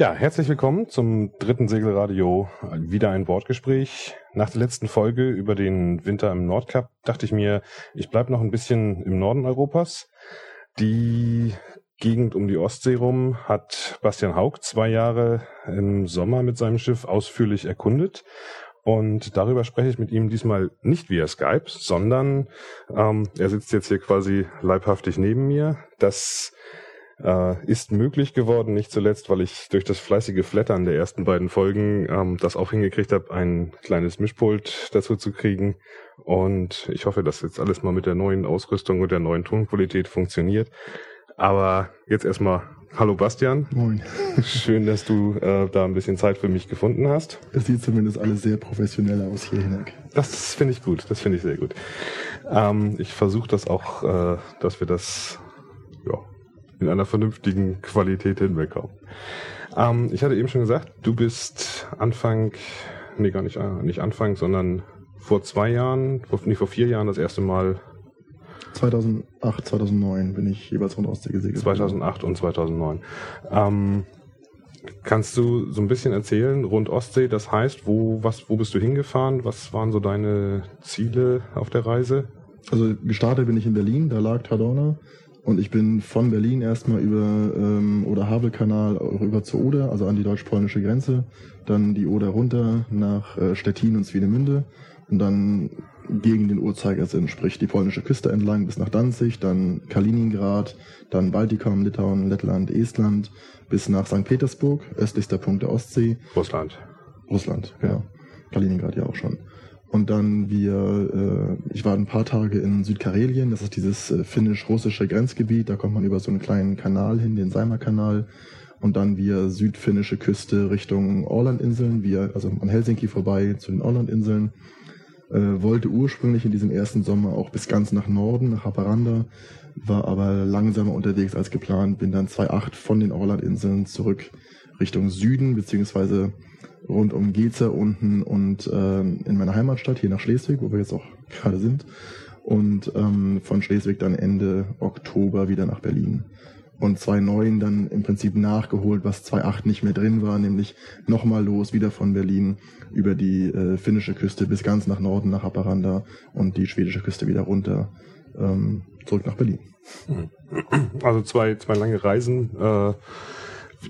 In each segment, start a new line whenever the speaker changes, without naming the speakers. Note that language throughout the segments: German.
Ja, herzlich willkommen zum dritten Segelradio. Wieder ein Wortgespräch. Nach der letzten Folge über den Winter im Nordkap dachte ich mir, ich bleib noch ein bisschen im Norden Europas. Die Gegend um die Ostsee rum hat Bastian Haug zwei Jahre im Sommer mit seinem Schiff ausführlich erkundet. Und darüber spreche ich mit ihm diesmal nicht via Skype, sondern ähm, er sitzt jetzt hier quasi leibhaftig neben mir. Das äh, ist möglich geworden, nicht zuletzt, weil ich durch das fleißige Flattern der ersten beiden Folgen ähm, das auch hingekriegt habe, ein kleines Mischpult dazu zu kriegen. Und ich hoffe, dass jetzt alles mal mit der neuen Ausrüstung und der neuen Tonqualität funktioniert. Aber jetzt erstmal Hallo Bastian.
Moin.
Schön, dass du äh, da ein bisschen Zeit für mich gefunden hast.
Es sieht zumindest alles sehr professionell aus hier hinweg.
Das finde ich gut, das finde ich sehr gut. Ähm, ich versuche das auch, äh, dass wir das in einer vernünftigen Qualität hinbekommen. Ähm, ich hatte eben schon gesagt, du bist Anfang, nee gar nicht, äh, nicht Anfang, sondern vor zwei Jahren, vor, nee, vor vier Jahren das erste Mal
2008, 2009 bin ich jeweils von Ostsee gesegelt.
2008 und 2009. Ähm, kannst du so ein bisschen erzählen rund Ostsee? Das heißt, wo, was, wo bist du hingefahren? Was waren so deine Ziele auf der Reise?
Also gestartet bin ich in Berlin, da lag Tadorna. Und ich bin von Berlin erstmal über ähm, Oder-Havel-Kanal rüber zur Oder, also an die deutsch-polnische Grenze, dann die Oder runter nach äh, Stettin und Swinemünde und dann gegen den Uhrzeigersinn, sprich die polnische Küste entlang bis nach Danzig, dann Kaliningrad, dann Baltikum, Litauen, Lettland, Estland, bis nach St. Petersburg, östlichster Punkt der Ostsee.
Russland.
Russland, ja. Kaliningrad ja auch schon. Und dann wir, äh, ich war ein paar Tage in Südkarelien, das ist dieses äh, finnisch-russische Grenzgebiet, da kommt man über so einen kleinen Kanal hin, den Seimer-Kanal. Und dann wir südfinnische Küste Richtung Orlandinseln, wir, also an Helsinki vorbei zu den Orlandinseln. Äh, wollte ursprünglich in diesem ersten Sommer auch bis ganz nach Norden, nach Haparanda, war aber langsamer unterwegs als geplant, bin dann 2.8 von den Orlandinseln zurück Richtung Süden, beziehungsweise rund um Geza unten und äh, in meiner Heimatstadt, hier nach Schleswig, wo wir jetzt auch gerade sind. Und ähm, von Schleswig dann Ende Oktober wieder nach Berlin. Und 2.9 dann im Prinzip nachgeholt, was 2.8 nicht mehr drin war, nämlich nochmal los, wieder von Berlin über die äh, finnische Küste bis ganz nach Norden, nach Haparanda und die schwedische Küste wieder runter, ähm, zurück nach Berlin.
Also zwei, zwei lange Reisen. Äh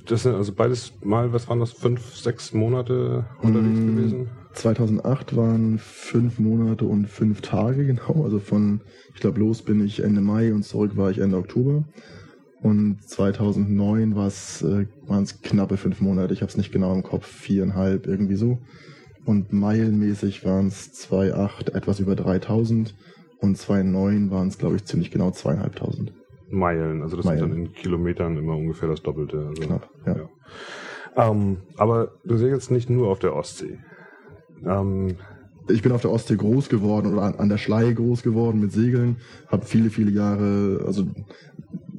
das sind also beides mal, was waren das, fünf, sechs Monate unterwegs mm, gewesen?
2008 waren fünf Monate und fünf Tage genau. Also von, ich glaube, los bin ich Ende Mai und zurück war ich Ende Oktober. Und 2009 war es, äh, waren es knappe fünf Monate. Ich habe es nicht genau im Kopf, viereinhalb irgendwie so. Und meilenmäßig waren es 2,8, etwas über 3000. Und 2,9 waren es, glaube ich, ziemlich genau zweieinhalbtausend.
Meilen. Also das Meilen. sind dann in Kilometern immer ungefähr das Doppelte. Also,
Knapp, ja.
ja. Ähm, aber du segelst nicht nur auf der Ostsee.
Ähm, ich bin auf der Ostsee groß geworden oder an, der Schlei groß geworden mit Segeln, habe viele, viele Jahre, also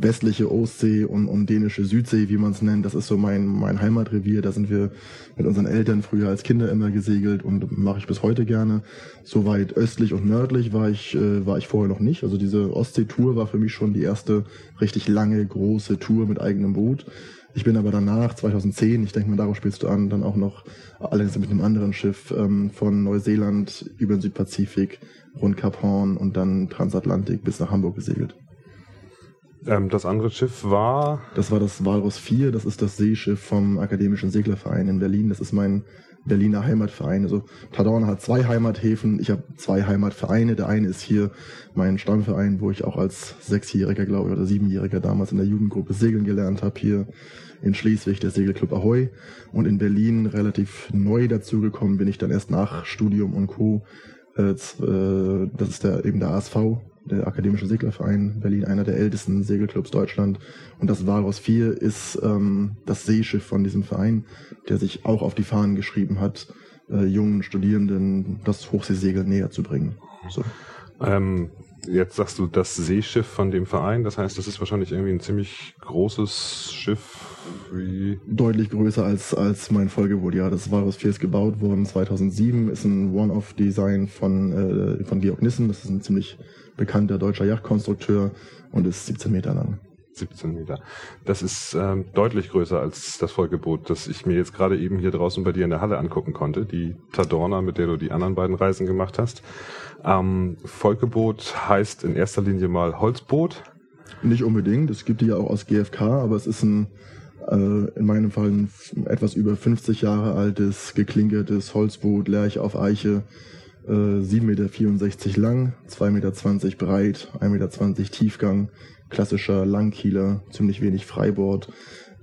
westliche Ostsee und, und dänische Südsee, wie man es nennt. Das ist so mein, mein Heimatrevier. Da sind wir mit unseren Eltern früher als Kinder immer gesegelt und mache ich bis heute gerne. So weit östlich und nördlich war ich, äh, war ich vorher noch nicht. Also diese Ostsee-Tour war für mich schon die erste richtig lange, große Tour mit eigenem Boot. Ich bin aber danach, 2010, ich denke mal, darauf spielst du an, dann auch noch, allerdings mit einem anderen Schiff, ähm, von Neuseeland über den Südpazifik, rund Kap Horn und dann Transatlantik bis nach Hamburg gesegelt.
Ähm, das andere Schiff war?
Das war das Walrus 4, das ist das Seeschiff vom Akademischen Seglerverein in Berlin. Das ist mein Berliner Heimatverein. Also Tadorna hat zwei Heimathäfen, ich habe zwei Heimatvereine. Der eine ist hier mein Stammverein, wo ich auch als Sechsjähriger, glaube ich, oder Siebenjähriger damals in der Jugendgruppe segeln gelernt habe, hier in Schleswig, der Segelclub Ahoy. Und in Berlin relativ neu dazugekommen bin ich dann erst nach Studium und Co. Äh, äh, das ist der eben der ASV, der Akademische Seglerverein Berlin, einer der ältesten Segelclubs Deutschland. Und das Walrus 4 ist ähm, das Seeschiff von diesem Verein, der sich auch auf die Fahnen geschrieben hat, äh, jungen Studierenden das Hochseesegeln näher zu bringen. So.
Ähm, jetzt sagst du das Seeschiff von dem Verein, das heißt, das ist wahrscheinlich irgendwie ein ziemlich großes Schiff.
Deutlich größer als, als mein Folgewohl, ja. Das Walrus 4 ist gebaut worden 2007, ist ein One-Off-Design von, äh, von Georg Nissen, das ist ein ziemlich bekannter deutscher Yachtkonstrukteur und ist 17 Meter lang.
17 Meter. Das ist ähm, deutlich größer als das Vollgebot, das ich mir jetzt gerade eben hier draußen bei dir in der Halle angucken konnte. Die Tadorna, mit der du die anderen beiden Reisen gemacht hast. Ähm, Vollgebot heißt in erster Linie mal Holzboot.
Nicht unbedingt. Es gibt die ja auch aus GFK, aber es ist ein in meinem Fall ein etwas über 50 Jahre altes, geklinkertes Holzboot, Lerche auf Eiche, äh, 7,64 Meter lang, 2,20 Meter breit, 1,20 Meter Tiefgang, klassischer Langkieler, ziemlich wenig Freibord.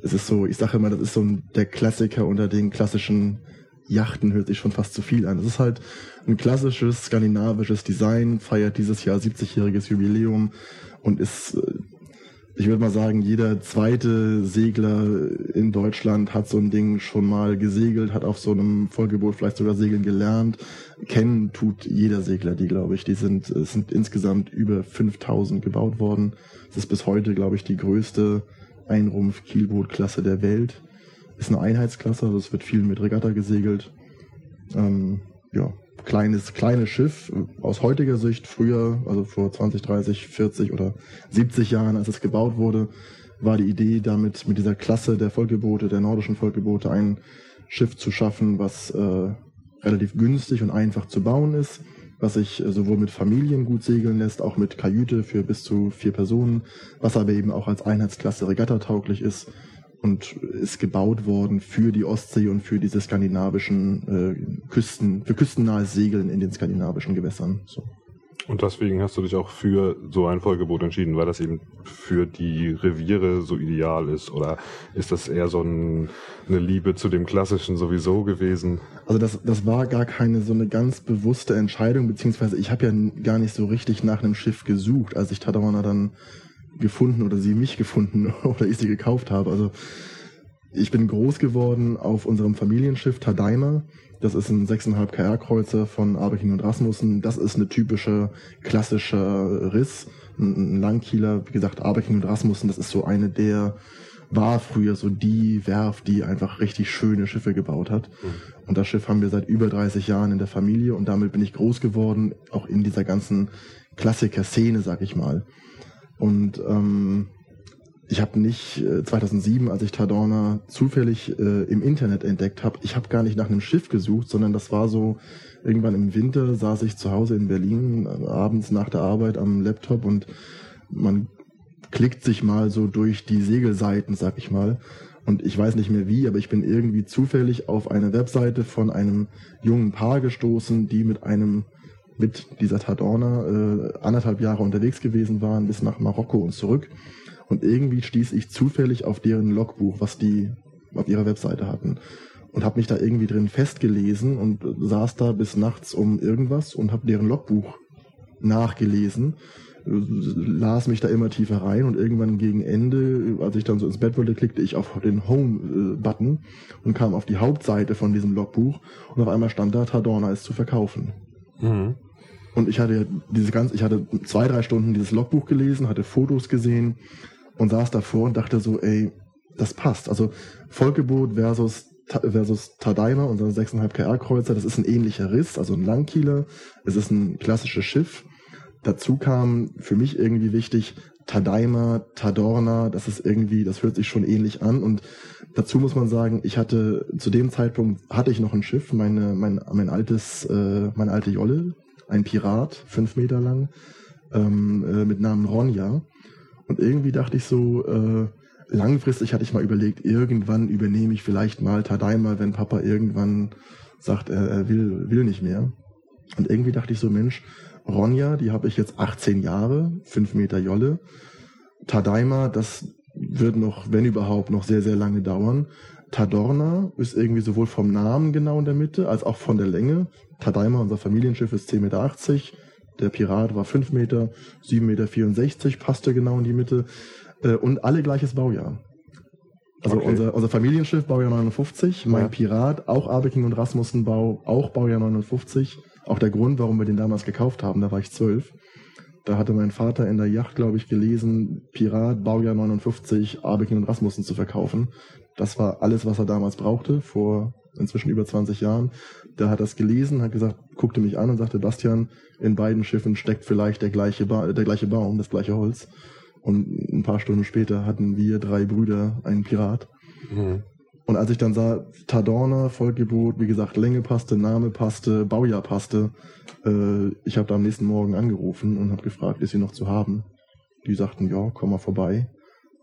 Es ist so, ich sage immer, das ist so der Klassiker unter den klassischen Yachten hört sich schon fast zu viel an. Es ist halt ein klassisches skandinavisches Design, feiert dieses Jahr 70-jähriges Jubiläum und ist, äh, ich würde mal sagen, jeder zweite Segler in Deutschland hat so ein Ding schon mal gesegelt, hat auf so einem Vollgebot vielleicht sogar segeln gelernt. Kennen tut jeder Segler die, glaube ich. Die sind, es sind insgesamt über 5000 gebaut worden. Es ist bis heute, glaube ich, die größte Einrumpf-Kielbootklasse der Welt. Ist eine Einheitsklasse, also es wird viel mit Regatta gesegelt. Ähm, ja, kleines, kleines Schiff aus heutiger Sicht. Früher, also vor 20, 30, 40 oder 70 Jahren, als es gebaut wurde, war die Idee damit, mit dieser Klasse der Vollgebote, der nordischen Vollgebote, ein Schiff zu schaffen, was äh, relativ günstig und einfach zu bauen ist, was sich äh, sowohl mit Familien gut segeln lässt, auch mit Kajüte für bis zu vier Personen, was aber eben auch als Einheitsklasse regattatauglich ist und ist gebaut worden für die Ostsee und für diese skandinavischen äh, Küsten, für küstennahes Segeln in den skandinavischen Gewässern. So.
Und deswegen hast du dich auch für so ein Vollgebot entschieden, weil das eben für die Reviere so ideal ist? Oder ist das eher so ein, eine Liebe zu dem Klassischen sowieso gewesen?
Also das, das war gar keine so eine ganz bewusste Entscheidung, beziehungsweise ich habe ja gar nicht so richtig nach einem Schiff gesucht, als ich Tadorna dann gefunden oder sie mich gefunden oder ich sie gekauft habe. Also ich bin groß geworden auf unserem Familienschiff Tadaimer. Das ist ein 6,5 KR Kreuzer von Aberking und Rasmussen. Das ist eine typische klassische Riss, ein Langkieler. Wie gesagt, Aberking und Rasmussen, das ist so eine der war früher so die Werft, die einfach richtig schöne Schiffe gebaut hat. Mhm. Und das Schiff haben wir seit über 30 Jahren in der Familie und damit bin ich groß geworden, auch in dieser ganzen Klassiker-Szene, sag ich mal. Und ähm, ich habe nicht äh, 2007, als ich Tadorna zufällig äh, im Internet entdeckt habe, ich habe gar nicht nach einem Schiff gesucht, sondern das war so irgendwann im Winter saß ich zu Hause in Berlin äh, abends nach der Arbeit am Laptop und man klickt sich mal so durch die Segelseiten, sag ich mal. Und ich weiß nicht mehr wie, aber ich bin irgendwie zufällig auf eine Webseite von einem jungen Paar gestoßen, die mit einem mit dieser Tadorna äh, anderthalb Jahre unterwegs gewesen waren, bis nach Marokko und zurück. Und irgendwie stieß ich zufällig auf deren Logbuch, was die auf ihrer Webseite hatten. Und habe mich da irgendwie drin festgelesen und saß da bis nachts um irgendwas und habe deren Logbuch nachgelesen las mich da immer tiefer rein und irgendwann gegen Ende, als ich dann so ins Bett wollte, klickte ich auf den Home-Button und kam auf die Hauptseite von diesem Logbuch und auf einmal stand da, Tadorna ist zu verkaufen. Mhm. Und ich hatte diese ganze, ich hatte zwei, drei Stunden dieses Logbuch gelesen, hatte Fotos gesehen und saß davor und dachte so, ey, das passt. Also Vollgebot versus versus Tadaima, unser 6,5 KR Kreuzer, das ist ein ähnlicher Riss, also ein Langkieler. Es ist ein klassisches Schiff. Dazu kam für mich irgendwie wichtig Tadaima, Tadorna, das ist irgendwie, das hört sich schon ähnlich an und dazu muss man sagen, ich hatte zu dem Zeitpunkt hatte ich noch ein Schiff, meine mein mein altes äh, meine alte Jolle, ein Pirat, fünf Meter lang, ähm, äh, mit Namen Ronja. Und irgendwie dachte ich so, äh, langfristig hatte ich mal überlegt, irgendwann übernehme ich vielleicht mal Tadaima, wenn Papa irgendwann sagt, er, er will, will nicht mehr. Und irgendwie dachte ich so, Mensch, Ronja, die habe ich jetzt 18 Jahre, fünf Meter Jolle. Tadaima, das wird noch, wenn überhaupt, noch sehr, sehr lange dauern. Tadorna ist irgendwie sowohl vom Namen genau in der Mitte, als auch von der Länge. Tadaima, unser Familienschiff, ist 10,80 Meter. Der Pirat war 5 Meter, 7,64 Meter, passte genau in die Mitte. Äh, und alle gleiches Baujahr. Also okay. unser, unser Familienschiff, Baujahr 59, mein ja. Pirat, auch Abeking und Rasmussen Bau, auch Baujahr 59. Auch der Grund, warum wir den damals gekauft haben, da war ich zwölf. Da hatte mein Vater in der Yacht, glaube ich, gelesen, Pirat, Baujahr 59, Abeking und Rasmussen zu verkaufen. Das war alles, was er damals brauchte, vor inzwischen über 20 Jahren. Da hat er es gelesen, hat gesagt, guckte mich an und sagte, Bastian, in beiden Schiffen steckt vielleicht der gleiche, ba der gleiche Baum, das gleiche Holz. Und ein paar Stunden später hatten wir drei Brüder einen Pirat. Mhm. Und als ich dann sah, Tadorna, Volkgebot, wie gesagt, Länge passte, Name passte, Baujahr passte, äh, ich habe da am nächsten Morgen angerufen und habe gefragt, ist sie noch zu haben? Die sagten, ja, komm mal vorbei.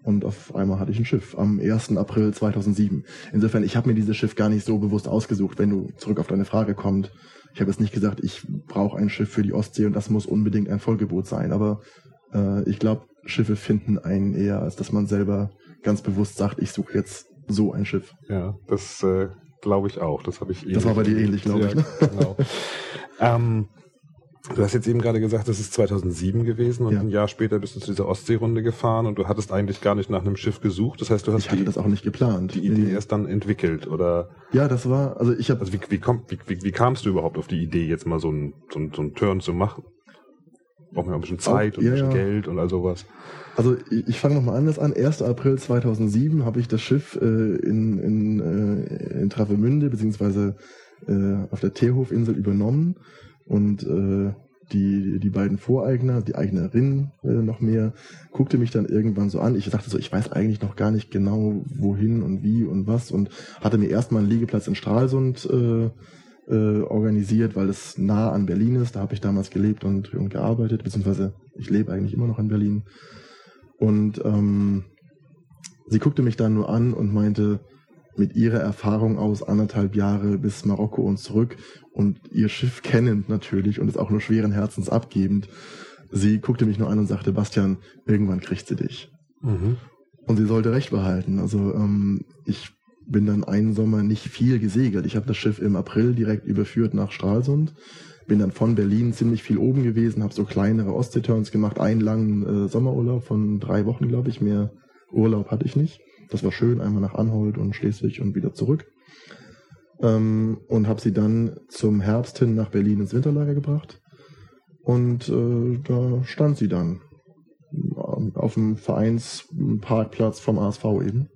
Und auf einmal hatte ich ein Schiff am 1. April 2007. Insofern, ich habe mir dieses Schiff gar nicht so bewusst ausgesucht, wenn du zurück auf deine Frage kommst. Ich habe jetzt nicht gesagt, ich brauche ein Schiff für die Ostsee und das muss unbedingt ein Vollgebot sein. Aber äh, ich glaube, Schiffe finden einen eher, als dass man selber ganz bewusst sagt, ich suche jetzt so ein Schiff.
Ja, das äh, glaube ich auch. Das habe ich
ähnlich. Das war bei dir ähnlich, glaube ich.
Ne? Genau. ähm, du hast jetzt eben gerade gesagt, das ist 2007 gewesen und ja. ein Jahr später bist du zu dieser Ostseerunde gefahren und du hattest eigentlich gar nicht nach einem Schiff gesucht. Das heißt, du hast
ich hatte die, das auch nicht geplant.
Die Idee nee. erst dann entwickelt oder?
Ja, das war also ich habe.
Also wie, wie, komm, wie, wie, wie kamst du überhaupt auf die Idee, jetzt mal so ein so ein, so ein Turn zu machen? Braucht man ein bisschen Zeit auch, und ein bisschen ja. Geld und all sowas.
Also ich, ich fange nochmal anders an. 1. April 2007 habe ich das Schiff äh, in, in, äh, in Travemünde beziehungsweise äh, auf der Teerhofinsel übernommen und äh, die, die beiden Voreigner, die Eignerin äh, noch mehr, guckte mich dann irgendwann so an. Ich dachte so, ich weiß eigentlich noch gar nicht genau, wohin und wie und was und hatte mir erstmal einen Liegeplatz in Stralsund äh, äh, organisiert, weil es nah an Berlin ist. Da habe ich damals gelebt und, und gearbeitet, beziehungsweise ich lebe eigentlich immer noch in Berlin. Und ähm, sie guckte mich dann nur an und meinte, mit ihrer Erfahrung aus anderthalb Jahre bis Marokko und zurück und ihr Schiff kennend natürlich und es auch nur schweren Herzens abgebend, sie guckte mich nur an und sagte, Bastian, irgendwann kriegt sie dich. Mhm. Und sie sollte recht behalten. Also ähm, ich bin dann einen Sommer nicht viel gesegelt. Ich habe das Schiff im April direkt überführt nach Stralsund bin dann von Berlin ziemlich viel oben gewesen, habe so kleinere Ostsee-Turns gemacht, einen langen äh, Sommerurlaub von drei Wochen, glaube ich. Mehr Urlaub hatte ich nicht. Das war schön, einmal nach Anhold und Schleswig und wieder zurück. Ähm, und habe sie dann zum Herbst hin nach Berlin ins Winterlager gebracht. Und äh, da stand sie dann auf dem Vereinsparkplatz vom ASV eben.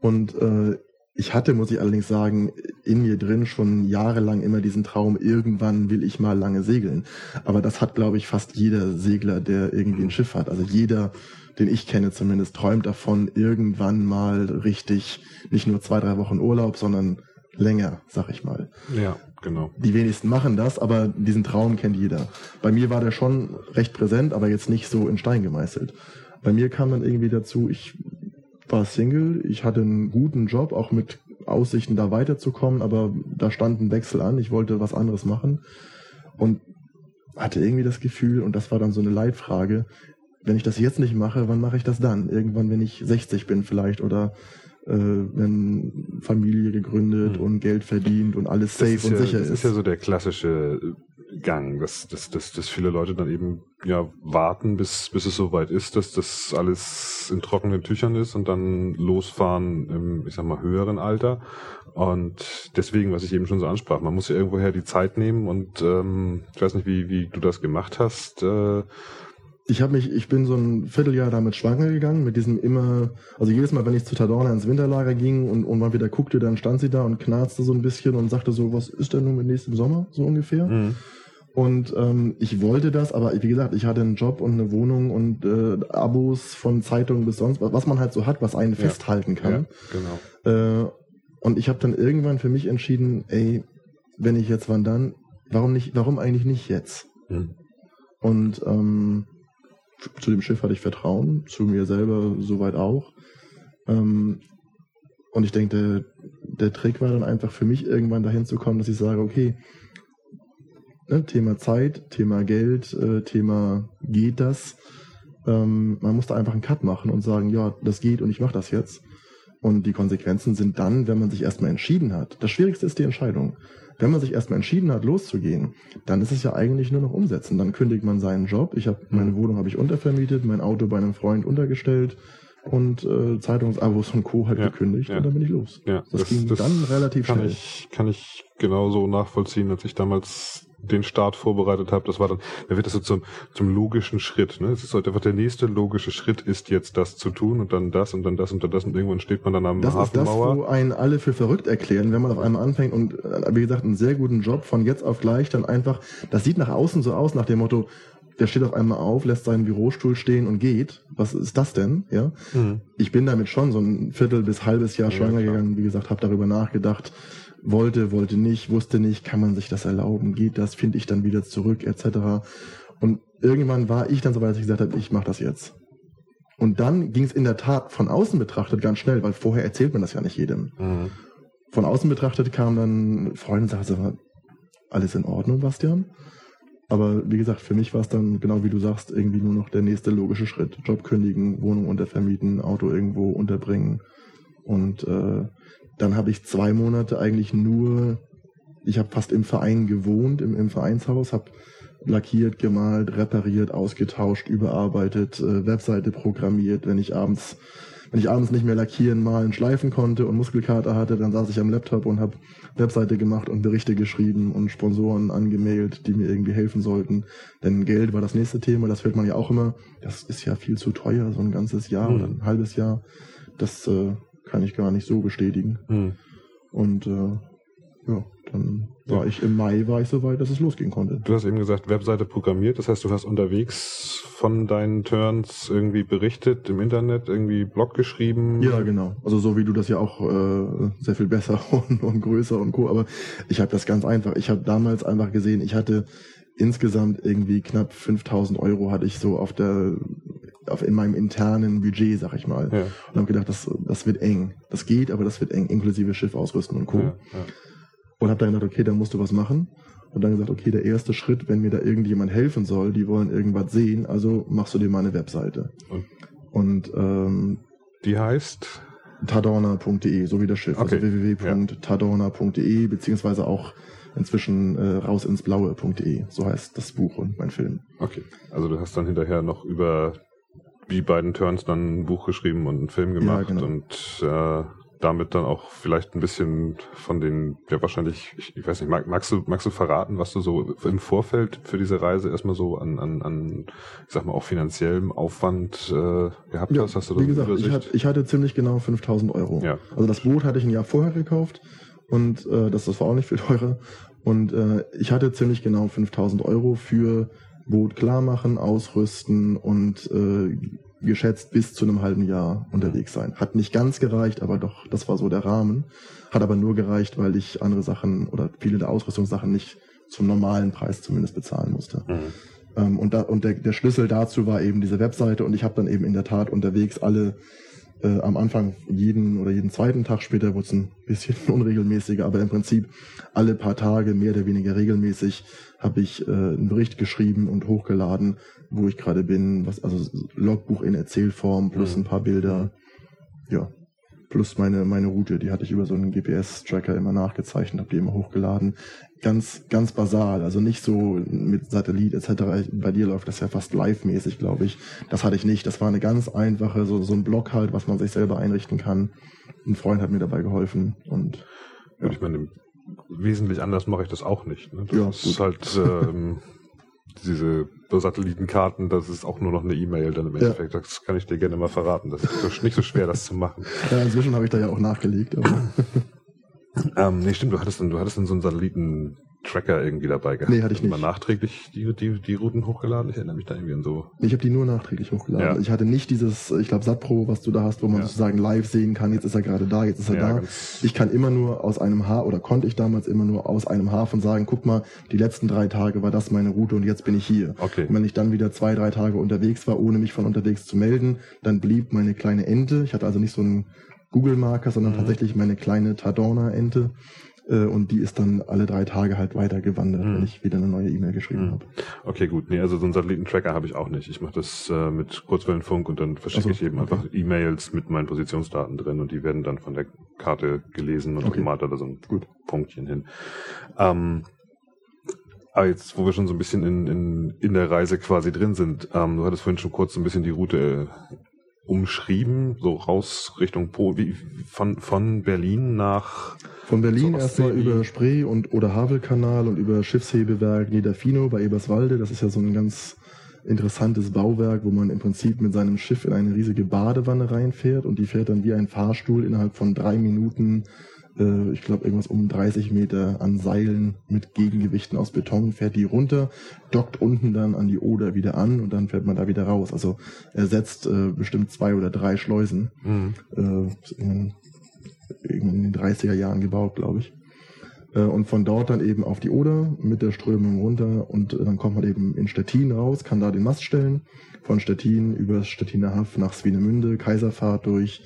Und äh, ich hatte, muss ich allerdings sagen, in mir drin schon jahrelang immer diesen Traum, irgendwann will ich mal lange segeln. Aber das hat, glaube ich, fast jeder Segler, der irgendwie ein Schiff hat. Also jeder, den ich kenne zumindest, träumt davon, irgendwann mal richtig, nicht nur zwei, drei Wochen Urlaub, sondern länger, sag ich mal.
Ja, genau.
Die wenigsten machen das, aber diesen Traum kennt jeder. Bei mir war der schon recht präsent, aber jetzt nicht so in Stein gemeißelt. Bei mir kam dann irgendwie dazu, ich war Single, ich hatte einen guten Job, auch mit Aussichten da weiterzukommen, aber da stand ein Wechsel an, ich wollte was anderes machen und hatte irgendwie das Gefühl, und das war dann so eine Leitfrage, wenn ich das jetzt nicht mache, wann mache ich das dann? Irgendwann, wenn ich 60 bin vielleicht oder äh, wenn Familie gegründet hm. und Geld verdient und alles safe und
ja,
sicher
ist. Das ist ja so der klassische Gang, dass, dass, dass, dass viele Leute dann eben ja warten, bis, bis es soweit ist, dass das alles in trockenen Tüchern ist und dann losfahren im, ich sag mal, höheren Alter. Und deswegen, was ich eben schon so ansprach, man muss ja irgendwoher die Zeit nehmen und ähm, ich weiß nicht, wie, wie du das gemacht hast. Äh,
ich habe mich, ich bin so ein Vierteljahr damit schwanger gegangen, mit diesem immer, also jedes Mal, wenn ich zu Tadorna ins Winterlager ging und, und man wieder guckte, dann stand sie da und knarzte so ein bisschen und sagte so, was ist denn nun mit nächstem Sommer, so ungefähr. Mhm. Und ähm, ich wollte das, aber wie gesagt, ich hatte einen Job und eine Wohnung und äh, Abos von Zeitungen bis sonst, was man halt so hat, was einen ja. festhalten kann.
Ja, genau.
Äh, und ich habe dann irgendwann für mich entschieden, ey, wenn ich jetzt wann dann, warum nicht, warum eigentlich nicht jetzt? Mhm. Und ähm, zu dem Schiff hatte ich Vertrauen, zu mir selber soweit auch. Ähm, und ich denke, der, der Trick war dann einfach für mich irgendwann dahin zu kommen, dass ich sage, okay, ne, Thema Zeit, Thema Geld, äh, Thema geht das. Ähm, man muss da einfach einen Cut machen und sagen, ja, das geht und ich mache das jetzt. Und die Konsequenzen sind dann, wenn man sich erstmal entschieden hat. Das Schwierigste ist die Entscheidung. Wenn man sich erstmal entschieden hat, loszugehen, dann ist es ja eigentlich nur noch umsetzen. Dann kündigt man seinen Job. Ich habe meine Wohnung habe ich untervermietet, mein Auto bei einem Freund untergestellt und äh, Zeitungsabos von Co. halt ja, gekündigt ja. und dann bin ich los.
Ja,
das, das ging das dann relativ
kann
schnell.
Ich, kann ich genauso nachvollziehen, als ich damals den Start vorbereitet habe, das war dann, da wird das so zum, zum logischen Schritt. Ne? Es ist halt einfach der nächste logische Schritt ist jetzt das zu tun und dann das und dann das und dann das und irgendwann steht man dann am
das Hafenmauer. Das ist das, wo einen alle für verrückt erklären, wenn man auf einmal anfängt und äh, wie gesagt einen sehr guten Job von jetzt auf gleich dann einfach, das sieht nach außen so aus nach dem Motto, der steht auf einmal auf, lässt seinen Bürostuhl stehen und geht. Was ist das denn? Ja, mhm. ich bin damit schon so ein Viertel bis halbes Jahr ja, schwanger klar. gegangen. Wie gesagt, habe darüber nachgedacht, wollte, wollte nicht, wusste nicht, kann man sich das erlauben, geht das, finde ich dann wieder zurück, etc. Und irgendwann war ich dann so weit, dass ich gesagt habe, ich mache das jetzt. Und dann ging es in der Tat von außen betrachtet ganz schnell, weil vorher erzählt man das ja nicht jedem. Mhm. Von außen betrachtet kam dann Freunde und sagte, alles in Ordnung, Bastian? Aber wie gesagt, für mich war es dann, genau wie du sagst, irgendwie nur noch der nächste logische Schritt. Job kündigen, Wohnung untervermieten, Auto irgendwo unterbringen. Und äh, dann habe ich zwei Monate eigentlich nur, ich habe fast im Verein gewohnt, im, im Vereinshaus, habe lackiert, gemalt, repariert, ausgetauscht, überarbeitet, äh, Webseite programmiert. Wenn ich abends, wenn ich abends nicht mehr lackieren, malen, schleifen konnte und Muskelkater hatte, dann saß ich am Laptop und habe Webseite gemacht und Berichte geschrieben und Sponsoren angemeldet, die mir irgendwie helfen sollten. Denn Geld war das nächste Thema, das hört man ja auch immer. Das ist ja viel zu teuer, so ein ganzes Jahr mhm. oder ein halbes Jahr. Das äh, kann ich gar nicht so bestätigen. Mhm. Und äh, ja, dann war ich im Mai war ich so weit, dass es losgehen konnte.
Du hast eben gesagt, Webseite programmiert, das heißt, du hast unterwegs von deinen Turns irgendwie berichtet im Internet, irgendwie Blog geschrieben.
Ja, genau. Also so wie du das ja auch äh, sehr viel besser und, und größer und co. Aber ich habe das ganz einfach. Ich habe damals einfach gesehen, ich hatte insgesamt irgendwie knapp 5000 Euro hatte ich so auf der auf in meinem internen Budget, sag ich mal. Ja. Und habe gedacht, das, das wird eng. Das geht, aber das wird eng, inklusive Schiff ausrüsten und Co. Ja, ja. Und habe dann gedacht, okay, dann musst du was machen. Und dann gesagt, okay, der erste Schritt, wenn mir da irgendjemand helfen soll, die wollen irgendwas sehen, also machst du dir mal eine Webseite. Und, und ähm,
die heißt?
Tadorna.de, so wie das Schiff. Also okay. Also www.tadorna.de, beziehungsweise auch inzwischen äh, raus ins Blaue.de. So heißt das Buch und mein Film.
Okay. Also du hast dann hinterher noch über die beiden Turns dann ein Buch geschrieben und einen Film gemacht ja, genau. und äh, damit dann auch vielleicht ein bisschen von den, ja wahrscheinlich, ich, ich weiß nicht, mag, magst du, magst du verraten, was du so im Vorfeld für diese Reise erstmal so an, an, an ich sag mal, auch finanziellem Aufwand äh, gehabt ja, hast? hast
du wie gesagt, ich, hat, ich hatte ziemlich genau 5000 Euro. Ja. Also das Boot hatte ich ein Jahr vorher gekauft und äh, das, das war auch nicht viel teurer. Und äh, ich hatte ziemlich genau 5000 Euro für Boot klar machen, ausrüsten und äh, geschätzt bis zu einem halben Jahr unterwegs sein. Hat nicht ganz gereicht, aber doch, das war so der Rahmen. Hat aber nur gereicht, weil ich andere Sachen oder viele der Ausrüstungssachen nicht zum normalen Preis zumindest bezahlen musste. Mhm. Ähm, und da, und der, der Schlüssel dazu war eben diese Webseite und ich habe dann eben in der Tat unterwegs alle äh, am Anfang jeden oder jeden zweiten Tag, später wurde es ein bisschen unregelmäßiger, aber im Prinzip alle paar Tage, mehr oder weniger regelmäßig, habe ich äh, einen Bericht geschrieben und hochgeladen, wo ich gerade bin, was also Logbuch in Erzählform plus mhm. ein paar Bilder, ja, plus meine meine Route, die hatte ich über so einen GPS-Tracker immer nachgezeichnet, habe die immer hochgeladen. Ganz ganz basal, also nicht so mit Satellit etc. Bei dir läuft das ja fast live-mäßig, glaube ich. Das hatte ich nicht. Das war eine ganz einfache so so ein Blog halt, was man sich selber einrichten kann. Ein Freund hat mir dabei geholfen und
ja. ich meine wesentlich anders mache ich das auch nicht. Ne? Das ja, ist halt ähm, diese Satellitenkarten, das ist auch nur noch eine E-Mail dann im Endeffekt. Ja. Das kann ich dir gerne mal verraten. Das ist nicht so schwer, das zu machen.
Ja, inzwischen habe ich da ja auch nachgelegt. Aber
ähm, nee, stimmt, du hattest dann, du hattest dann so einen Satelliten Tracker irgendwie dabei gehabt.
Nee, hatte ich nicht. Mal
nachträglich die, die, die Routen hochgeladen? Ich erinnere mich da irgendwie an so.
Ich habe die nur nachträglich hochgeladen. Ja. Ich hatte nicht dieses, ich glaube, SatPro, was du da hast, wo man ja. sozusagen live sehen kann, jetzt ist er gerade da, jetzt ist er ja, da. Ich kann immer nur aus einem Haar, oder konnte ich damals immer nur aus einem Hafen sagen, guck mal, die letzten drei Tage war das meine Route und jetzt bin ich hier.
Okay.
Und wenn ich dann wieder zwei, drei Tage unterwegs war, ohne mich von unterwegs zu melden, dann blieb meine kleine Ente, ich hatte also nicht so einen Google-Marker, sondern mhm. tatsächlich meine kleine Tadorna-Ente äh, und die ist dann alle drei Tage halt weitergewandert, mhm. wenn ich wieder eine neue E-Mail geschrieben mhm. habe.
Okay, gut. Nee, also so einen Satellitentracker habe ich auch nicht. Ich mache das äh, mit Kurzwellenfunk und dann verschicke so, ich eben okay. einfach E-Mails mit meinen Positionsdaten drin und die werden dann von der Karte gelesen und okay. automatisch da so ein gut. Punktchen hin. Ähm, aber jetzt, wo wir schon so ein bisschen in, in, in der Reise quasi drin sind, ähm, du hattest vorhin schon kurz ein bisschen die Route umschrieben, so raus Richtung Po, wie, von, von Berlin nach.
Von Berlin erstmal über Spree und oder Havelkanal und über Schiffshebewerk Niederfino bei Eberswalde. Das ist ja so ein ganz interessantes Bauwerk, wo man im Prinzip mit seinem Schiff in eine riesige Badewanne reinfährt und die fährt dann wie ein Fahrstuhl innerhalb von drei Minuten äh, ich glaube irgendwas um 30 Meter an Seilen mit Gegengewichten aus Beton, fährt die runter, dockt unten dann an die Oder wieder an und dann fährt man da wieder raus. Also er setzt äh, bestimmt zwei oder drei Schleusen. Mhm. Äh, in, in den 30er Jahren gebaut, glaube ich. Äh, und von dort dann eben auf die Oder mit der Strömung runter und dann kommt man eben in Stettin raus, kann da den Mast stellen. Von Stettin über Stettiner Haff nach Swinemünde, Kaiserfahrt durch,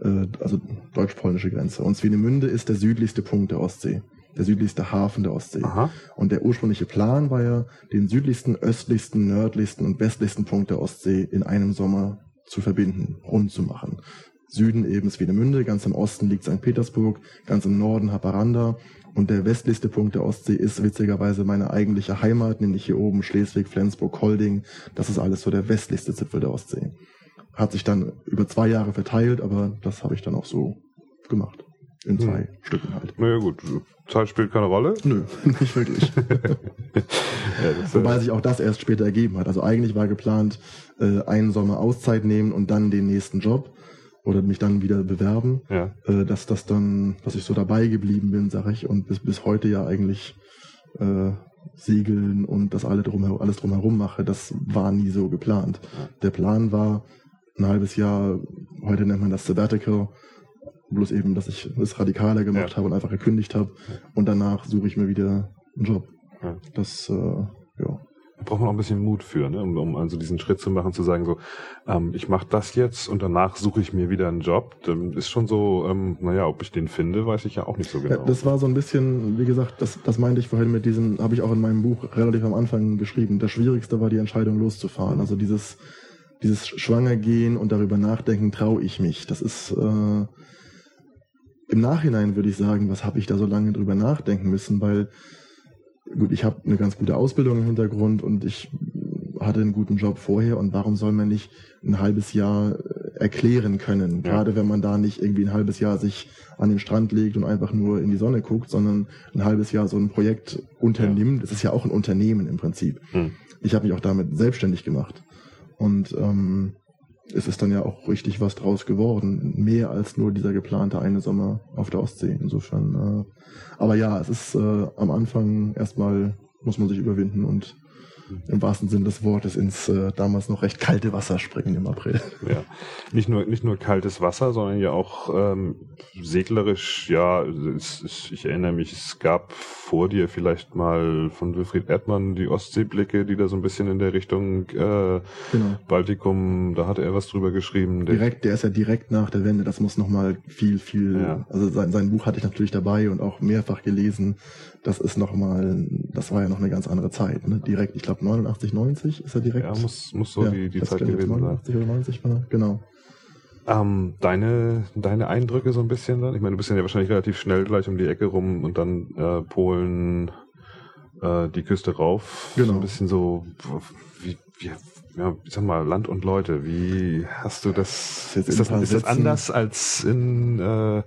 äh, also deutsch-polnische Grenze. Und Swinemünde ist der südlichste Punkt der Ostsee, der südlichste Hafen der Ostsee. Aha. Und der ursprüngliche Plan war ja, den südlichsten, östlichsten, nördlichsten und westlichsten Punkt der Ostsee in einem Sommer zu verbinden, rund zu machen. Süden eben Swinemünde, ganz im Osten liegt St. Petersburg, ganz im Norden Haparanda und der westlichste Punkt der Ostsee ist witzigerweise meine eigentliche Heimat, nämlich hier oben Schleswig, Flensburg, Holding. Das ist alles so der westlichste Zipfel der Ostsee. Hat sich dann über zwei Jahre verteilt, aber das habe ich dann auch so gemacht. In zwei hm. Stücken halt.
Naja gut, Zeit spielt keine Rolle?
Nö, nicht wirklich. ja, Wobei sich auch das erst später ergeben hat. Also eigentlich war geplant, äh, einen Sommer Auszeit nehmen und dann den nächsten Job oder mich dann wieder bewerben, ja. äh, dass das dann, dass ich so dabei geblieben bin, sag ich, und bis, bis heute ja eigentlich äh, segeln und das alle drumherum, alles drumherum mache, das war nie so geplant. Der Plan war ein halbes Jahr, heute nennt man das Sabbatical, bloß eben, dass ich es radikaler gemacht ja. habe und einfach gekündigt habe und danach suche ich mir wieder einen Job. Ja. Das, äh, ja
braucht man auch ein bisschen Mut für, ne? um, um also diesen Schritt zu machen, zu sagen so, ähm, ich mache das jetzt und danach suche ich mir wieder einen Job. Dann ist schon so, ähm, naja, ob ich den finde, weiß ich ja auch nicht so genau. Ja,
das war so ein bisschen, wie gesagt, das, das meinte ich vorhin mit diesem, habe ich auch in meinem Buch relativ am Anfang geschrieben. Das Schwierigste war die Entscheidung loszufahren. Also dieses, dieses Schwangergehen und darüber nachdenken, traue ich mich. Das ist äh, im Nachhinein würde ich sagen, was habe ich da so lange drüber nachdenken müssen, weil gut, ich habe eine ganz gute Ausbildung im Hintergrund und ich hatte einen guten Job vorher und warum soll man nicht ein halbes Jahr äh, erklären können? Ja. Gerade wenn man da nicht irgendwie ein halbes Jahr sich an den Strand legt und einfach nur in die Sonne guckt, sondern ein halbes Jahr so ein Projekt unternimmt. Das ist ja auch ein Unternehmen im Prinzip. Hm. Ich habe mich auch damit selbstständig gemacht. Und ähm, es ist dann ja auch richtig was draus geworden. Mehr als nur dieser geplante eine Sommer auf der Ostsee. Insofern. Äh, aber ja, es ist äh, am Anfang erstmal muss man sich überwinden und im wahrsten Sinn des Wortes ins äh, damals noch recht kalte Wasser springen im April.
Ja, nicht nur nicht nur kaltes Wasser, sondern ja auch ähm, seglerisch. Ja, es, es, ich erinnere mich, es gab vor dir vielleicht mal von Wilfried Erdmann die Ostseeblicke, die da so ein bisschen in der Richtung äh, genau. Baltikum. Da hatte er was drüber geschrieben.
Direkt, der ist ja direkt nach der Wende. Das muss noch mal viel viel. Ja. Also sein, sein Buch hatte ich natürlich dabei und auch mehrfach gelesen das ist nochmal, das war ja noch eine ganz andere Zeit. Ne? Direkt, ich glaube 89, 90 ist er direkt.
Ja, muss, muss so ja, die, die Zeit gewesen 89
sein. oder 90 war, genau.
Ähm, deine, deine Eindrücke so ein bisschen dann? Ich meine, du bist ja wahrscheinlich relativ schnell gleich um die Ecke rum und dann äh, Polen, äh, die Küste rauf. Genau. So ein bisschen so, wie, wie, ja, ich sag mal, Land und Leute. Wie hast du das? das ist, das, ist das anders als in, äh,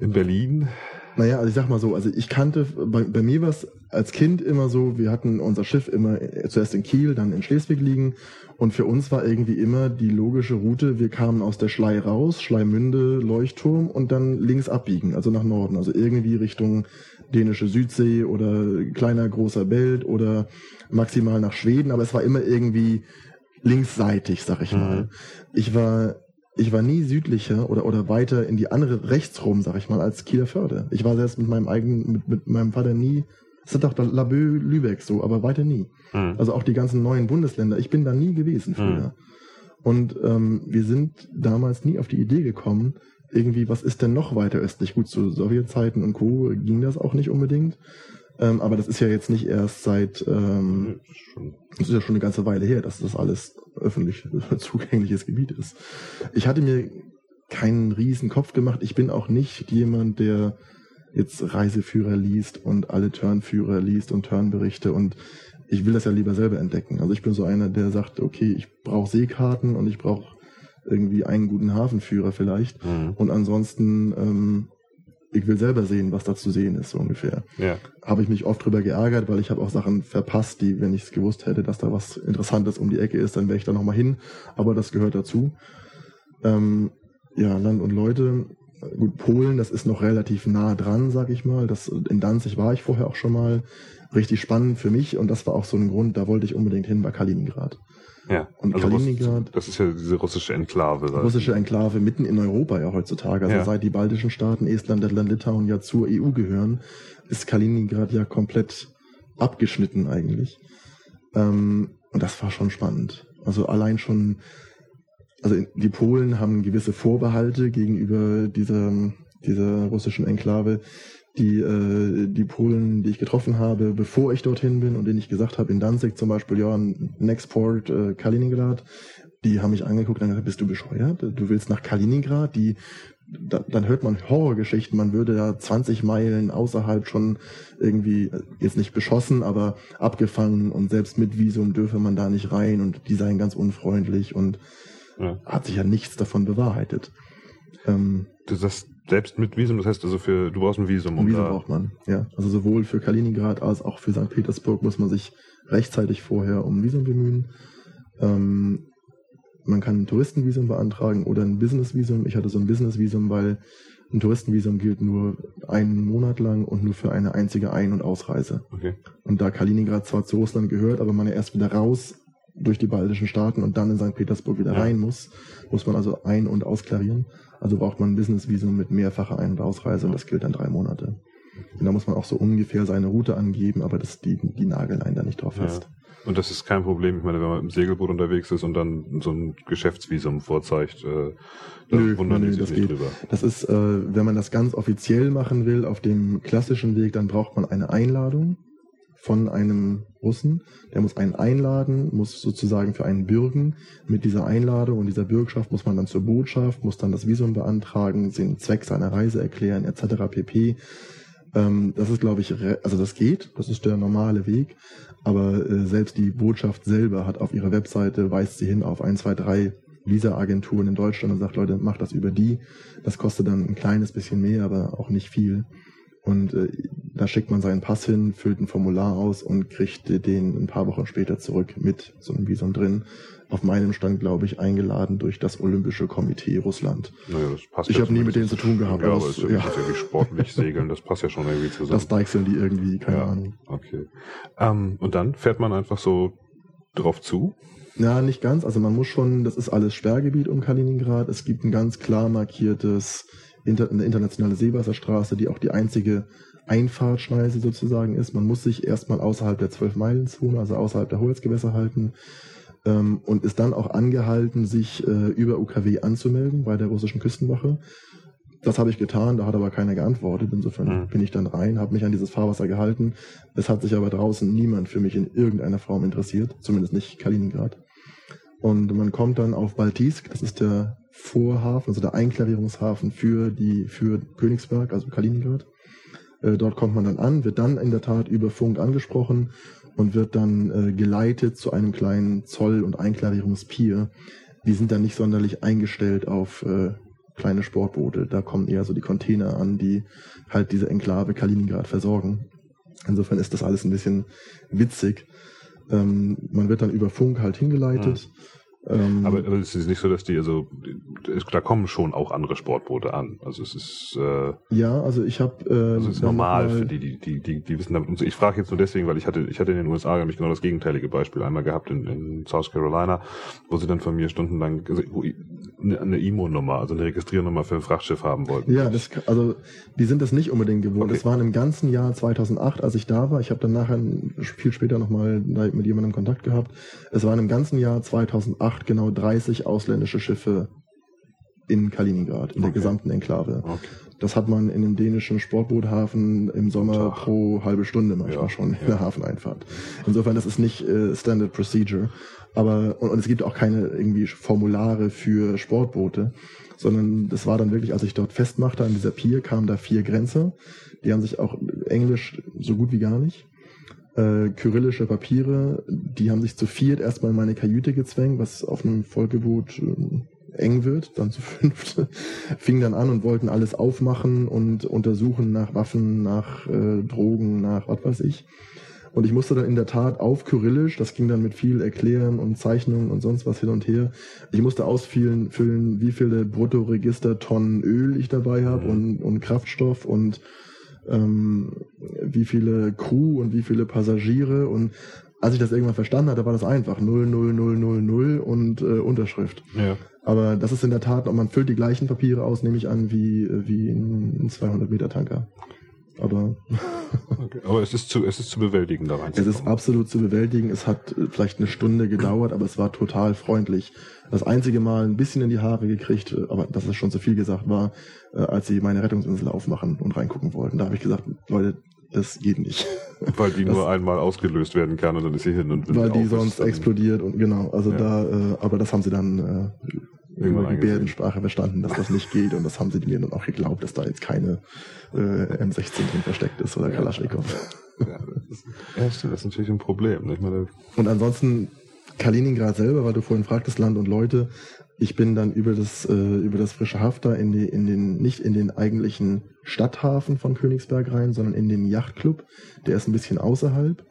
in Berlin?
Naja, also ich sag mal so, also ich kannte, bei, bei mir war es als Kind immer so, wir hatten unser Schiff immer zuerst in Kiel, dann in Schleswig liegen und für uns war irgendwie immer die logische Route, wir kamen aus der Schlei raus, Schleimünde, Leuchtturm und dann links abbiegen, also nach Norden, also irgendwie Richtung dänische Südsee oder kleiner großer Belt oder maximal nach Schweden, aber es war immer irgendwie linksseitig, sag ich mhm. mal. Ich war ich war nie südlicher oder, oder weiter in die andere rechts rum, sag ich mal, als Kieler Förde. Ich war selbst mit meinem eigenen, mit, mit meinem Vater nie, es ist doch Labö Lübeck so, aber weiter nie. Mhm. Also auch die ganzen neuen Bundesländer, ich bin da nie gewesen früher. Mhm. Und ähm, wir sind damals nie auf die Idee gekommen, irgendwie, was ist denn noch weiter östlich? Gut, zu Sowjetzeiten und Co. ging das auch nicht unbedingt. Ähm, aber das ist ja jetzt nicht erst seit, ähm, das ist ja schon eine ganze Weile her, dass das alles öffentlich zugängliches Gebiet ist. Ich hatte mir keinen riesen Kopf gemacht. Ich bin auch nicht jemand, der jetzt Reiseführer liest und alle Turnführer liest und Turnberichte und ich will das ja lieber selber entdecken. Also ich bin so einer, der sagt, okay, ich brauche Seekarten und ich brauche irgendwie einen guten Hafenführer vielleicht. Mhm. Und ansonsten ähm, ich will selber sehen, was da zu sehen ist, so ungefähr. Ja. Habe ich mich oft drüber geärgert, weil ich habe auch Sachen verpasst, die, wenn ich es gewusst hätte, dass da was Interessantes um die Ecke ist, dann wäre ich da nochmal hin. Aber das gehört dazu. Ähm, ja, Land und Leute. gut, Polen, das ist noch relativ nah dran, sag ich mal. Das, in Danzig war ich vorher auch schon mal. Richtig spannend für mich und das war auch so ein Grund, da wollte ich unbedingt hin bei Kaliningrad.
Ja,
und also Kaliningrad.
Das ist ja diese russische Enklave.
Russische Enklave mitten in Europa ja heutzutage. Also ja. seit die baltischen Staaten, Estland, Lettland, Litauen ja zur EU gehören, ist Kaliningrad ja komplett abgeschnitten eigentlich. Ähm, und das war schon spannend. Also allein schon, also die Polen haben gewisse Vorbehalte gegenüber dieser, dieser russischen Enklave. Die, äh, die Polen, die ich getroffen habe, bevor ich dorthin bin und denen ich gesagt habe, in Danzig zum Beispiel, ja, Next Port äh, Kaliningrad, die haben mich angeguckt und gesagt, bist du bescheuert? Du willst nach Kaliningrad? Die da, dann hört man Horrorgeschichten, man würde da 20 Meilen außerhalb schon irgendwie, jetzt nicht beschossen, aber abgefangen und selbst mit Visum dürfe man da nicht rein und die seien ganz unfreundlich und ja. hat sich ja nichts davon bewahrheitet.
Ähm, du sagst selbst mit Visum, das heißt also für, du brauchst ein Visum.
Ein Visum braucht man, ja. Also sowohl für Kaliningrad als auch für St. Petersburg muss man sich rechtzeitig vorher um ein Visum bemühen. Ähm, man kann ein Touristenvisum beantragen oder ein Businessvisum. Ich hatte so ein Businessvisum, weil ein Touristenvisum gilt nur einen Monat lang und nur für eine einzige Ein- und Ausreise. Okay. Und da Kaliningrad zwar zu Russland gehört, aber man ja erst wieder raus durch die baltischen Staaten und dann in St. Petersburg wieder ja. rein muss, muss man also ein- und ausklarieren. Also braucht man ein Businessvisum mit mehrfacher Ein- und Ausreise und das gilt dann drei Monate. Und da muss man auch so ungefähr seine Route angeben, aber das, die, die nageln einen da nicht drauf fest.
Ja. Und das ist kein Problem. Ich meine, wenn man im Segelboot unterwegs ist und dann so ein Geschäftsvisum vorzeigt, äh, dann nö, wundern nö, die sich nicht geht. drüber.
Das ist, äh, wenn man das ganz offiziell machen will, auf dem klassischen Weg, dann braucht man eine Einladung von einem Russen. Der muss einen einladen, muss sozusagen für einen bürgen. Mit dieser Einladung und dieser Bürgschaft muss man dann zur Botschaft, muss dann das Visum beantragen, den Zweck seiner Reise erklären, etc. pp. Ähm, das ist, glaube ich, also das geht, das ist der normale Weg. Aber äh, selbst die Botschaft selber hat auf ihrer Webseite, weist sie hin auf ein, zwei, drei Visa-Agenturen in Deutschland und sagt, Leute, macht das über die. Das kostet dann ein kleines bisschen mehr, aber auch nicht viel. Und äh, da schickt man seinen Pass hin, füllt ein Formular aus und kriegt den ein paar Wochen später zurück mit so einem Visum drin auf meinem Stand, glaube ich, eingeladen durch das Olympische Komitee Russland.
Naja, das passt
ich habe nie mit denen zu tun gehabt.
Ja, aber es ist ja, ja. irgendwie sportlich segeln, das passt ja schon irgendwie zusammen.
Das deichseln die irgendwie, keine ja, Ahnung.
Okay. Ähm, und dann fährt man einfach so drauf zu?
Ja, nicht ganz. Also man muss schon, das ist alles Sperrgebiet um Kaliningrad. Es gibt ein ganz klar markiertes, inter, eine internationale Seewasserstraße, die auch die einzige Einfahrtschneise sozusagen ist. Man muss sich erstmal außerhalb der 12-Meilen-Zone, also außerhalb der Hoheitsgewässer halten ähm, und ist dann auch angehalten, sich äh, über UKW anzumelden bei der russischen Küstenwache. Das habe ich getan, da hat aber keiner geantwortet. Insofern mhm. bin ich dann rein, habe mich an dieses Fahrwasser gehalten. Es hat sich aber draußen niemand für mich in irgendeiner Form interessiert, zumindest nicht Kaliningrad. Und man kommt dann auf Baltisk, das ist der Vorhafen, also der Einklarierungshafen für die für Königsberg, also Kaliningrad. Äh, dort kommt man dann an, wird dann in der Tat über Funk angesprochen und wird dann äh, geleitet zu einem kleinen Zoll- und Einklarierungspier. Die sind dann nicht sonderlich eingestellt auf äh, kleine Sportboote. Da kommen eher so die Container an, die halt diese Enklave Kaliningrad versorgen. Insofern ist das alles ein bisschen witzig. Ähm, man wird dann über Funk halt hingeleitet. Mhm
ähm, aber, aber es ist nicht so, dass die, also es, da kommen schon auch andere Sportboote an. Also es ist äh,
ja, also ich habe äh,
also es ist normal für die, die, die, die, die wissen damit. Ich frage jetzt nur deswegen, weil ich hatte, ich hatte in den USA nämlich genau das gegenteilige Beispiel einmal gehabt in, in South Carolina, wo sie dann von mir stundenlang also, eine, eine IMO-Nummer, also eine Registriernummer für ein Frachtschiff haben wollten.
Ja, das, also die sind das nicht unbedingt gewohnt. Okay. Das waren im ganzen Jahr 2008, als ich da war. Ich habe dann nachher viel später nochmal mit jemandem Kontakt gehabt. Es waren im ganzen Jahr 2008 acht genau 30 ausländische Schiffe in Kaliningrad, in okay. der gesamten Enklave. Okay. Das hat man in dem dänischen Sportboothafen im Sommer Tag. pro halbe Stunde manchmal ja, schon in der Hafeneinfahrt. Insofern, das ist nicht äh, Standard Procedure. Aber, und, und, es gibt auch keine irgendwie Formulare für Sportboote, sondern das war dann wirklich, als ich dort festmachte an dieser Pier, kamen da vier Grenzer. Die haben sich auch Englisch so gut wie gar nicht äh, kyrillische Papiere, die haben sich zu viert erstmal in meine Kajüte gezwängt, was auf einem Vollgebot äh, eng wird, dann zu fünft, fingen dann an und wollten alles aufmachen und untersuchen nach Waffen, nach äh, Drogen, nach was weiß ich. Und ich musste dann in der Tat auf Kyrillisch, das ging dann mit viel Erklären und Zeichnungen und sonst was hin und her. Ich musste ausfüllen, füllen, wie viele Bruttoregistertonnen Öl ich dabei habe mhm. und, und Kraftstoff und ähm, wie viele Crew und wie viele Passagiere und als ich das irgendwann verstanden hatte, war das einfach 0, 0, 0, 0, 0 und äh, Unterschrift.
Ja.
Aber das ist in der Tat, und man füllt die gleichen Papiere aus, nehme ich an, wie, wie ein 200 Meter Tanker. Aber,
okay. aber es ist zu, es ist zu bewältigen da rein.
Es ist absolut zu bewältigen. Es hat äh, vielleicht eine Stunde gedauert, aber es war total freundlich. Das einzige Mal ein bisschen in die Haare gekriegt, äh, aber das ist schon zu viel gesagt, war, äh, als sie meine Rettungsinsel aufmachen und reingucken wollten. Da habe ich gesagt, Leute, das geht nicht.
Weil die das, nur einmal ausgelöst werden kann und dann ist sie hin und
Weil die sonst explodiert und genau, also ja. da, äh, aber das haben sie dann äh, über die Gebärdensprache verstanden, dass das nicht geht und das haben sie mir dann auch geglaubt, dass da jetzt keine äh, M16 drin versteckt ist oder Kalaschnikow.
Ja, das ist, das ist natürlich ein Problem. Ich meine,
und ansonsten Kaliningrad selber, weil du vorhin fragtest, Land und Leute, ich bin dann über das, äh, über das frische Hafter in, die, in den, nicht in den eigentlichen Stadthafen von Königsberg rein, sondern in den Yachtclub. Der ist ein bisschen außerhalb.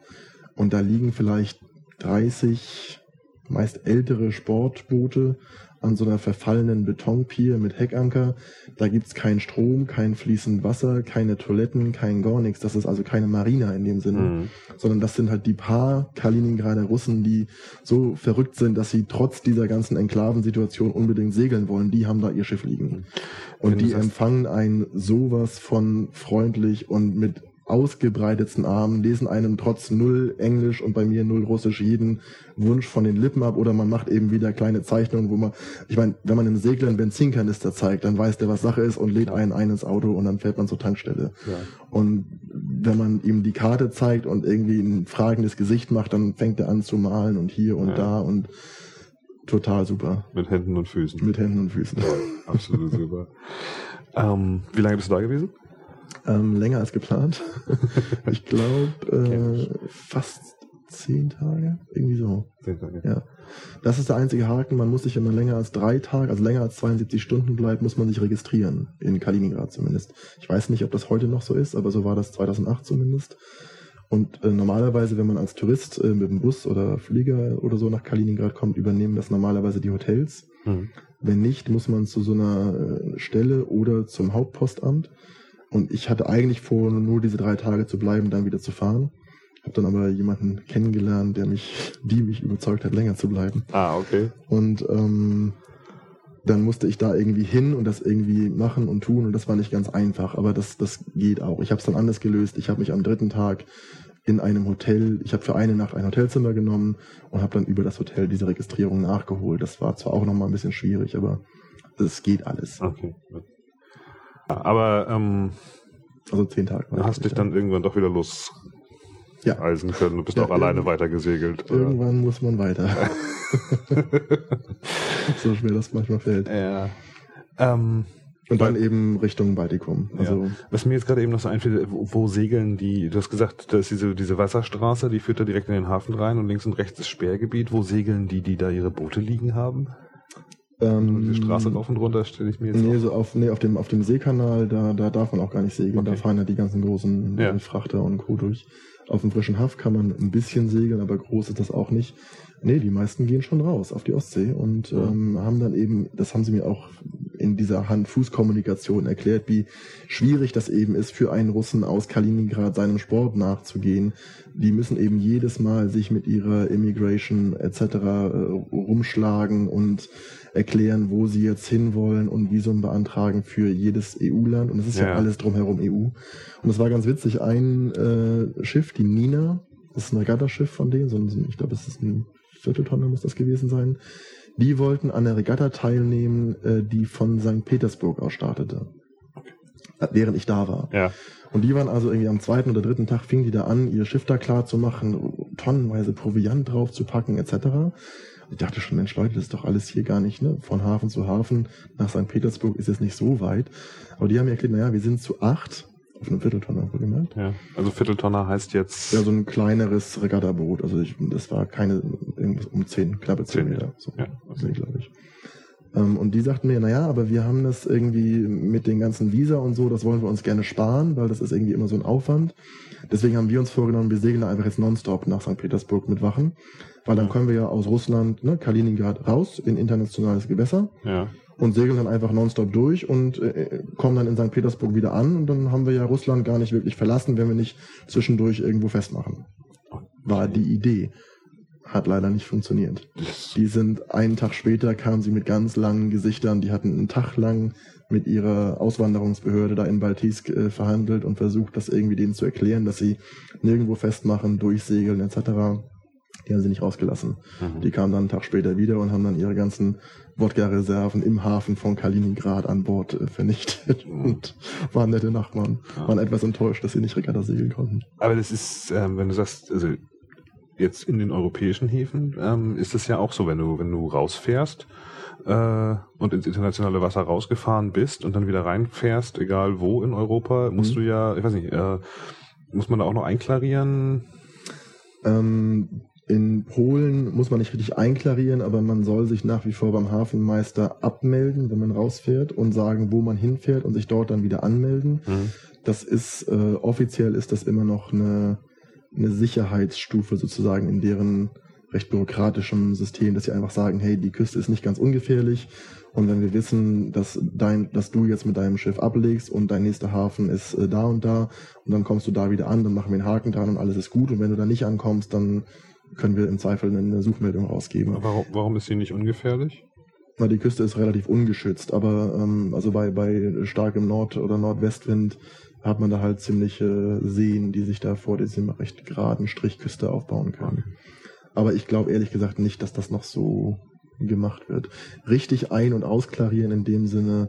Und da liegen vielleicht 30 meist ältere Sportboote an so einer verfallenen Betonpier mit Heckanker. Da gibt's keinen Strom, kein fließend Wasser, keine Toiletten, kein gar nichts. Das ist also keine Marina in dem Sinne, mhm. sondern das sind halt die paar Kaliningrader Russen, die so verrückt sind, dass sie trotz dieser ganzen Enklavensituation unbedingt segeln wollen. Die haben da ihr Schiff liegen. Und die empfangen ein sowas von freundlich und mit ausgebreitetsten Armen, lesen einem trotz null Englisch und bei mir null Russisch jeden Wunsch von den Lippen ab oder man macht eben wieder kleine Zeichnungen, wo man, ich meine, wenn man einem Segler einen Benzinkanister zeigt, dann weiß der, was Sache ist und lädt einen ein ins Auto und dann fährt man zur Tankstelle. Ja. Und wenn man ihm die Karte zeigt und irgendwie ein fragendes Gesicht macht, dann fängt er an zu malen und hier und ja. da und total super.
Mit Händen und Füßen.
Mit Händen und Füßen. Ja,
absolut super. Ähm, wie lange bist du da gewesen?
Ähm, länger als geplant. ich glaube äh, fast zehn Tage, irgendwie so. Zehn Tage. Ja. Das ist der einzige Haken. Man muss sich, wenn man länger als drei Tage, also länger als 72 Stunden bleibt, muss man sich registrieren. In Kaliningrad zumindest. Ich weiß nicht, ob das heute noch so ist, aber so war das 2008 zumindest. Und äh, normalerweise, wenn man als Tourist äh, mit dem Bus oder Flieger oder so nach Kaliningrad kommt, übernehmen das normalerweise die Hotels. Mhm. Wenn nicht, muss man zu so einer äh, Stelle oder zum Hauptpostamt. Und ich hatte eigentlich vor, nur diese drei Tage zu bleiben, dann wieder zu fahren. Hab dann aber jemanden kennengelernt, der mich, die mich überzeugt hat, länger zu bleiben.
Ah, okay.
Und ähm, dann musste ich da irgendwie hin und das irgendwie machen und tun und das war nicht ganz einfach, aber das, das geht auch. Ich habe es dann anders gelöst. Ich habe mich am dritten Tag in einem Hotel, ich habe für eine Nacht ein Hotelzimmer genommen und habe dann über das Hotel diese Registrierung nachgeholt. Das war zwar auch nochmal ein bisschen schwierig, aber es geht alles.
Okay. Aber ähm,
also zehn Tage.
Du hast dich dann irgendwann doch wieder los ja. eisen können und bist ja, auch alleine weiter gesegelt.
Irgendwann muss man weiter. so schwer das manchmal fällt.
Ja. Ähm,
und dann eben Richtung Baltikum. Also
ja. Was mir jetzt gerade eben noch so einfällt, wo, wo, segeln die, du hast gesagt, da ist diese, diese Wasserstraße, die führt da direkt in den Hafen rein und links und rechts das Sperrgebiet. Wo segeln die, die da ihre Boote liegen haben?
Ähm,
die Straße rauf und runter stelle ich mir
jetzt Nee, so auf, nee, auf dem, auf dem Seekanal, da, da darf man auch gar nicht segeln. Okay. Da fahren ja die ganzen großen ja. Frachter und Co. durch. Auf dem frischen Haff kann man ein bisschen segeln, aber groß ist das auch nicht. Nee, die meisten gehen schon raus auf die Ostsee und ähm, haben dann eben, das haben sie mir auch in dieser Hand-Fuß-Kommunikation erklärt, wie schwierig das eben ist für einen Russen aus Kaliningrad seinem Sport nachzugehen. Die müssen eben jedes Mal sich mit ihrer Immigration etc. Äh, rumschlagen und erklären, wo sie jetzt hinwollen und Visum beantragen für jedes EU-Land. Und es ist ja. ja. alles drumherum EU. Und es war ganz witzig, ein äh, Schiff, die Nina, das ist ein Regattaschiff von denen, so ein, ich glaube, es ist ein Vierteltonner muss das gewesen sein. Die wollten an der Regatta teilnehmen, äh, die von St. Petersburg aus startete. Äh, während ich da war.
Ja.
Und die waren also irgendwie am zweiten oder dritten Tag fingen die da an, ihr Schiff da klar zu machen, tonnenweise Proviant drauf zu packen, etc. Ich dachte schon, Mensch, Leute, das ist doch alles hier gar nicht, ne? Von Hafen zu Hafen nach St. Petersburg ist es nicht so weit. Aber die haben mir erklärt, naja, wir sind zu acht auf einem Vierteltonner gemeint.
Ja, also Vierteltonner heißt jetzt.
Ja, so ein kleineres Regattaboot. Also ich, das war keine, irgendwas um zehn, knappe zehn Meter. So,
ja, okay.
glaube ich. Ähm, und die sagten mir, naja, aber wir haben das irgendwie mit den ganzen Visa und so, das wollen wir uns gerne sparen, weil das ist irgendwie immer so ein Aufwand. Deswegen haben wir uns vorgenommen, wir segeln einfach jetzt nonstop nach St. Petersburg mit Wachen, weil dann können wir ja aus Russland, ne, Kaliningrad raus in internationales Gewässer.
Ja.
Und segeln dann einfach nonstop durch und äh, kommen dann in St. Petersburg wieder an und dann haben wir ja Russland gar nicht wirklich verlassen, wenn wir nicht zwischendurch irgendwo festmachen. War die Idee hat leider nicht funktioniert. Die sind einen Tag später kamen sie mit ganz langen Gesichtern, die hatten einen Tag lang mit ihrer Auswanderungsbehörde da in Baltisk äh, verhandelt und versucht, das irgendwie denen zu erklären, dass sie nirgendwo festmachen, durchsegeln etc. Die haben sie nicht rausgelassen. Mhm. Die kamen dann einen Tag später wieder und haben dann ihre ganzen Wodka-Reserven im Hafen von Kaliningrad an Bord äh, vernichtet mhm. und waren nette Nachbarn. Ja. Waren etwas enttäuscht, dass sie nicht Regatta segeln konnten.
Aber das ist, ähm, wenn du sagst, also jetzt in den europäischen Häfen ähm, ist es ja auch so, wenn du, wenn du rausfährst äh, und ins internationale Wasser rausgefahren bist und dann wieder reinfährst, egal wo in Europa, musst mhm. du ja, ich weiß nicht, äh, muss man da auch noch einklarieren?
Ähm, in Polen muss man nicht richtig einklarieren, aber man soll sich nach wie vor beim Hafenmeister abmelden, wenn man rausfährt und sagen, wo man hinfährt und sich dort dann wieder anmelden. Mhm. Das ist äh, offiziell ist das immer noch eine eine Sicherheitsstufe sozusagen in deren recht bürokratischem System, dass sie einfach sagen, hey, die Küste ist nicht ganz ungefährlich und wenn wir wissen, dass dein, dass du jetzt mit deinem Schiff ablegst und dein nächster Hafen ist äh, da und da und dann kommst du da wieder an, dann machen wir einen Haken dran und alles ist gut und wenn du da nicht ankommst, dann können wir im Zweifel eine Suchmeldung rausgeben.
Warum, warum ist sie nicht ungefährlich?
Na, die Küste ist relativ ungeschützt, aber ähm, also bei, bei starkem Nord- oder Nordwestwind hat man da halt ziemliche Seen, die sich da vor diesem recht geraden Strichküste aufbauen können. Aber ich glaube ehrlich gesagt nicht, dass das noch so gemacht wird. Richtig ein- und ausklarieren in dem Sinne,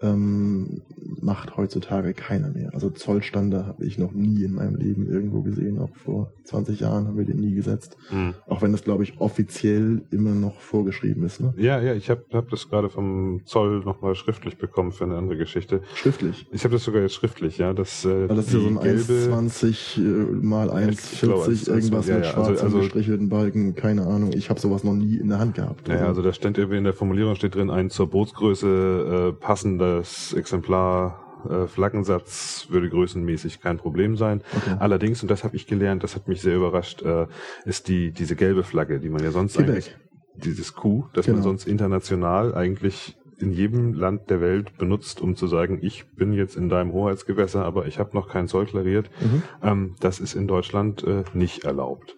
ähm, macht heutzutage keiner mehr. Also Zollstande habe ich noch nie in meinem Leben irgendwo gesehen. Auch vor 20 Jahren haben wir den nie gesetzt. Mhm. Auch wenn das, glaube ich, offiziell immer noch vorgeschrieben ist. Ne?
Ja, ja, ich habe hab das gerade vom Zoll nochmal schriftlich bekommen für eine andere Geschichte.
Schriftlich?
Ich habe das sogar jetzt schriftlich, ja. Das,
äh, also das ist ja so ein 1,20 äh, mal 1,40 irgendwas ja, ja, mit also, schwarzen also, gestrichelten Balken. Keine Ahnung. Ich habe sowas noch nie in der Hand gehabt.
Also. Ja, also da stand irgendwie in der Formulierung steht drin, ein zur Bootsgröße äh, passender das Exemplar äh, Flaggensatz würde größenmäßig kein Problem sein. Okay. Allerdings, und das habe ich gelernt, das hat mich sehr überrascht, äh, ist die diese gelbe Flagge, die man ja sonst Quebec. eigentlich dieses Q, das genau. man sonst international eigentlich in jedem Land der Welt benutzt, um zu sagen, ich bin jetzt in deinem Hoheitsgewässer, aber ich habe noch keinen Zoll klariert. Mhm. Ähm, das ist in Deutschland äh, nicht erlaubt.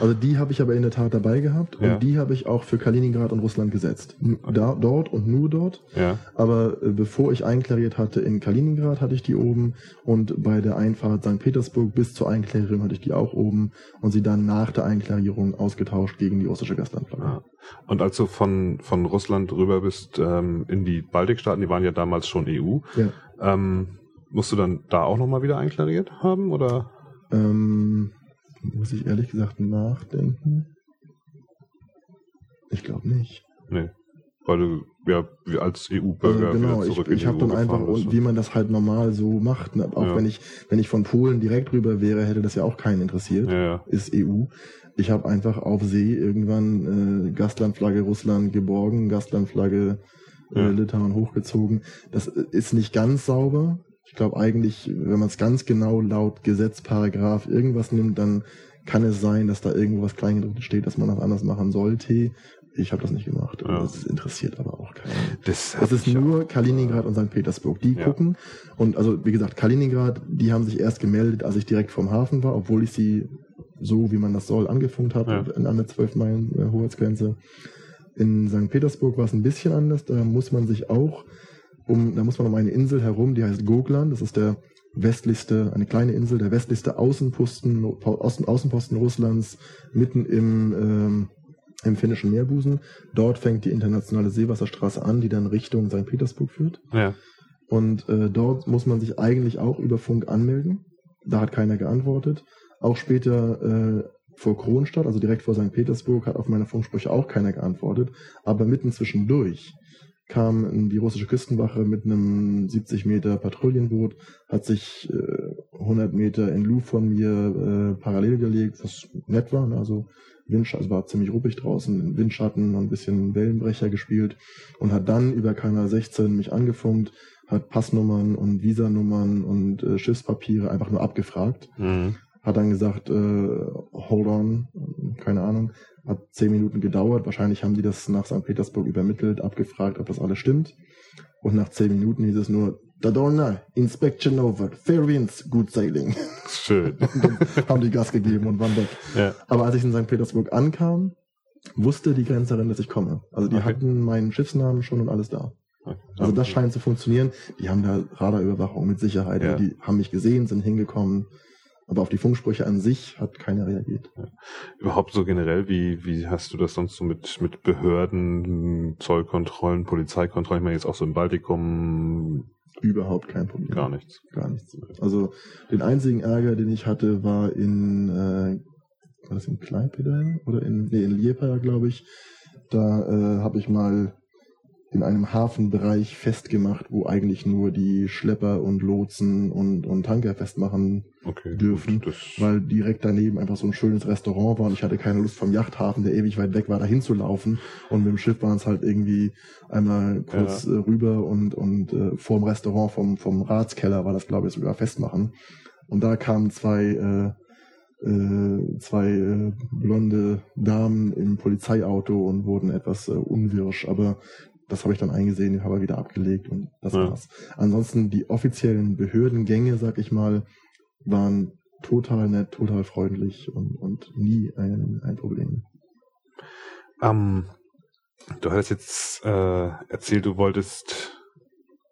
Also die habe ich aber in der Tat dabei gehabt ja. und die habe ich auch für Kaliningrad und Russland gesetzt. Da, dort und nur dort.
Ja.
Aber äh, bevor ich einklariert hatte in Kaliningrad, hatte ich die oben und bei der Einfahrt St. Petersburg bis zur Einklarierung hatte ich die auch oben und sie dann nach der Einklarierung ausgetauscht gegen die russische Gastlandflagge. Ja.
Und als du von, von Russland rüber bist ähm, in die Baltikstaaten, die waren ja damals schon EU, ja. ähm, musst du dann da auch nochmal wieder einklariert haben oder?
Ähm, muss ich ehrlich gesagt nachdenken. Ich glaube nicht.
Nee. Weil du ja als EU-Bürger
also genau, zurück ich, ich habe dann einfach, und wie man das halt normal so macht, ne? auch ja. wenn ich wenn ich von Polen direkt rüber wäre, hätte das ja auch keinen interessiert.
Ja, ja.
Ist EU. Ich habe einfach auf See irgendwann äh, Gastlandflagge Russland geborgen, Gastlandflagge äh, Litauen hochgezogen. Das ist nicht ganz sauber, ich glaube eigentlich, wenn man es ganz genau laut Gesetz, Paragraph irgendwas nimmt, dann kann es sein, dass da irgendwo was Kleingedrucktes steht, dass man das anders machen sollte. Ich habe das nicht gemacht. Ja. Das interessiert aber auch keinen. Das, das ist nur auch. Kaliningrad und St. Petersburg. Die ja. gucken. Und also, wie gesagt, Kaliningrad, die haben sich erst gemeldet, als ich direkt vom Hafen war, obwohl ich sie so, wie man das soll, angefunkt habe, ja. an der 12 Meilen äh, Hoheitsgrenze. In St. Petersburg war es ein bisschen anders. Da muss man sich auch um, da muss man um eine Insel herum, die heißt Goglan, das ist der westlichste, eine kleine Insel, der westlichste Außenposten, Außen, Außenposten Russlands, mitten im, ähm, im finnischen Meerbusen. Dort fängt die internationale Seewasserstraße an, die dann Richtung St. Petersburg führt.
Ja.
Und äh, dort muss man sich eigentlich auch über Funk anmelden. Da hat keiner geantwortet. Auch später äh, vor Kronstadt, also direkt vor St. Petersburg, hat auf meine Funksprüche auch keiner geantwortet. Aber mitten zwischendurch kam die russische Küstenwache mit einem 70 Meter Patrouillenboot, hat sich äh, 100 Meter in Luft von mir äh, parallel gelegt, was nett war, ne? also Windschatten, also war ziemlich ruppig draußen, Windschatten, ein bisschen Wellenbrecher gespielt und hat dann über Kanal 16 mich angefunkt, hat Passnummern und Visanummern und äh, Schiffspapiere einfach nur abgefragt. Mhm. Hat dann gesagt, äh, hold on, keine Ahnung, hat zehn Minuten gedauert. Wahrscheinlich haben die das nach St. Petersburg übermittelt, abgefragt, ob das alles stimmt. Und nach zehn Minuten hieß es nur, Dadorna, Inspection over, fair winds, good sailing.
Schön.
haben die Gas gegeben und waren weg. Ja. Aber als ich in St. Petersburg ankam, wusste die Grenzerin, dass ich komme. Also die okay. hatten meinen Schiffsnamen schon und alles da. Okay. Also das scheint zu funktionieren. Die haben da Radarüberwachung mit Sicherheit. Ja. Die haben mich gesehen, sind hingekommen. Aber auf die Funksprüche an sich hat keiner reagiert. Ja.
Überhaupt so generell, wie, wie hast du das sonst so mit, mit Behörden, Zollkontrollen, Polizeikontrollen? Ich meine jetzt auch so im Baltikum.
Überhaupt kein Problem.
Gar nichts.
Gar nichts. Also den einzigen Ärger, den ich hatte, war in, äh, war das in Kleipeda oder in, nee, in Liepa, glaube ich. Da äh, habe ich mal in einem Hafenbereich festgemacht, wo eigentlich nur die Schlepper und Lotsen und, und Tanker festmachen okay, dürfen, gut, weil direkt daneben einfach so ein schönes Restaurant war und ich hatte keine Lust vom Yachthafen, der ewig weit weg war, dahin zu laufen. Und mit dem Schiff waren es halt irgendwie einmal kurz ja. Äh, rüber und, und äh, vorm Restaurant, vom, vom Ratskeller war das glaube ich sogar festmachen. Und da kamen zwei äh, äh, zwei äh, blonde Damen im Polizeiauto und wurden etwas äh, unwirsch, aber das habe ich dann eingesehen, habe wieder abgelegt und das ja. war's. Ansonsten die offiziellen Behördengänge, sag ich mal, waren total nett, total freundlich und, und nie ein, ein Problem.
Ähm, du hast jetzt äh, erzählt, du wolltest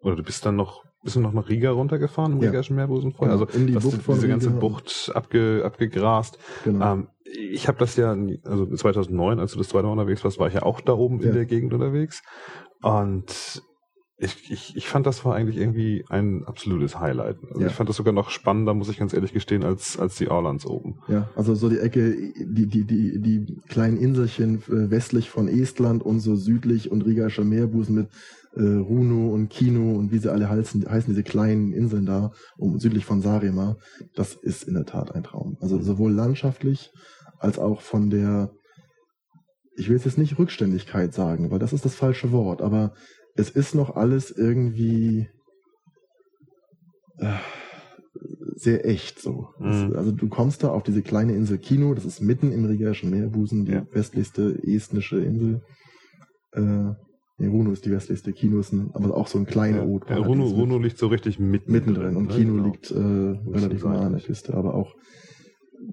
oder du bist dann noch bist du noch nach Riga runtergefahren im ja. Rigaischen Meerbusen vorher?
Genau, also in die Bucht
diese ganze Bucht abge, abgegrast. Genau. Ähm, ich habe das ja, also 2009, als du das zweite Mal unterwegs warst, war ich ja auch da oben ja. in der Gegend unterwegs. Und ich, ich, ich fand, das war eigentlich irgendwie ein absolutes Highlight. Also ja. Ich fand das sogar noch spannender, muss ich ganz ehrlich gestehen, als, als die Orlands oben.
Ja, also so die Ecke, die, die, die, die kleinen Inselchen äh, westlich von Estland und so südlich und Rigaischer Meerbusen mit äh, Runo und Kino und wie sie alle heißen, heißen diese kleinen Inseln da, um, südlich von Sarema, das ist in der Tat ein Traum. Also sowohl landschaftlich als auch von der ich will jetzt nicht Rückständigkeit sagen, weil das ist das falsche Wort, aber es ist noch alles irgendwie äh, sehr echt so. Mhm. Also du kommst da auf diese kleine Insel Kino, das ist mitten im Rigaischen Meerbusen, die ja. westlichste estnische Insel. Äh, Nee, Runo ist die westlichste, Kino ist ein, aber auch so ein kleiner ja,
Ort. Ja, Runo, Runo liegt so richtig mitten
mittendrin und ne? Kino genau. liegt äh, relativ nah an der Küste, aber auch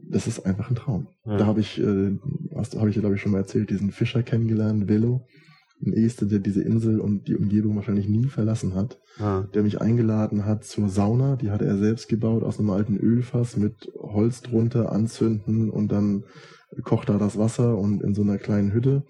das ist einfach ein Traum. Ja. Da habe ich, äh, habe ich glaube ich schon mal erzählt, diesen Fischer kennengelernt, Velo, ein Este, der diese Insel und die Umgebung wahrscheinlich nie verlassen hat, ja. der mich eingeladen hat zur Sauna, die hatte er selbst gebaut aus einem alten Ölfass mit Holz drunter, anzünden und dann kocht da das Wasser und in so einer kleinen Hütte.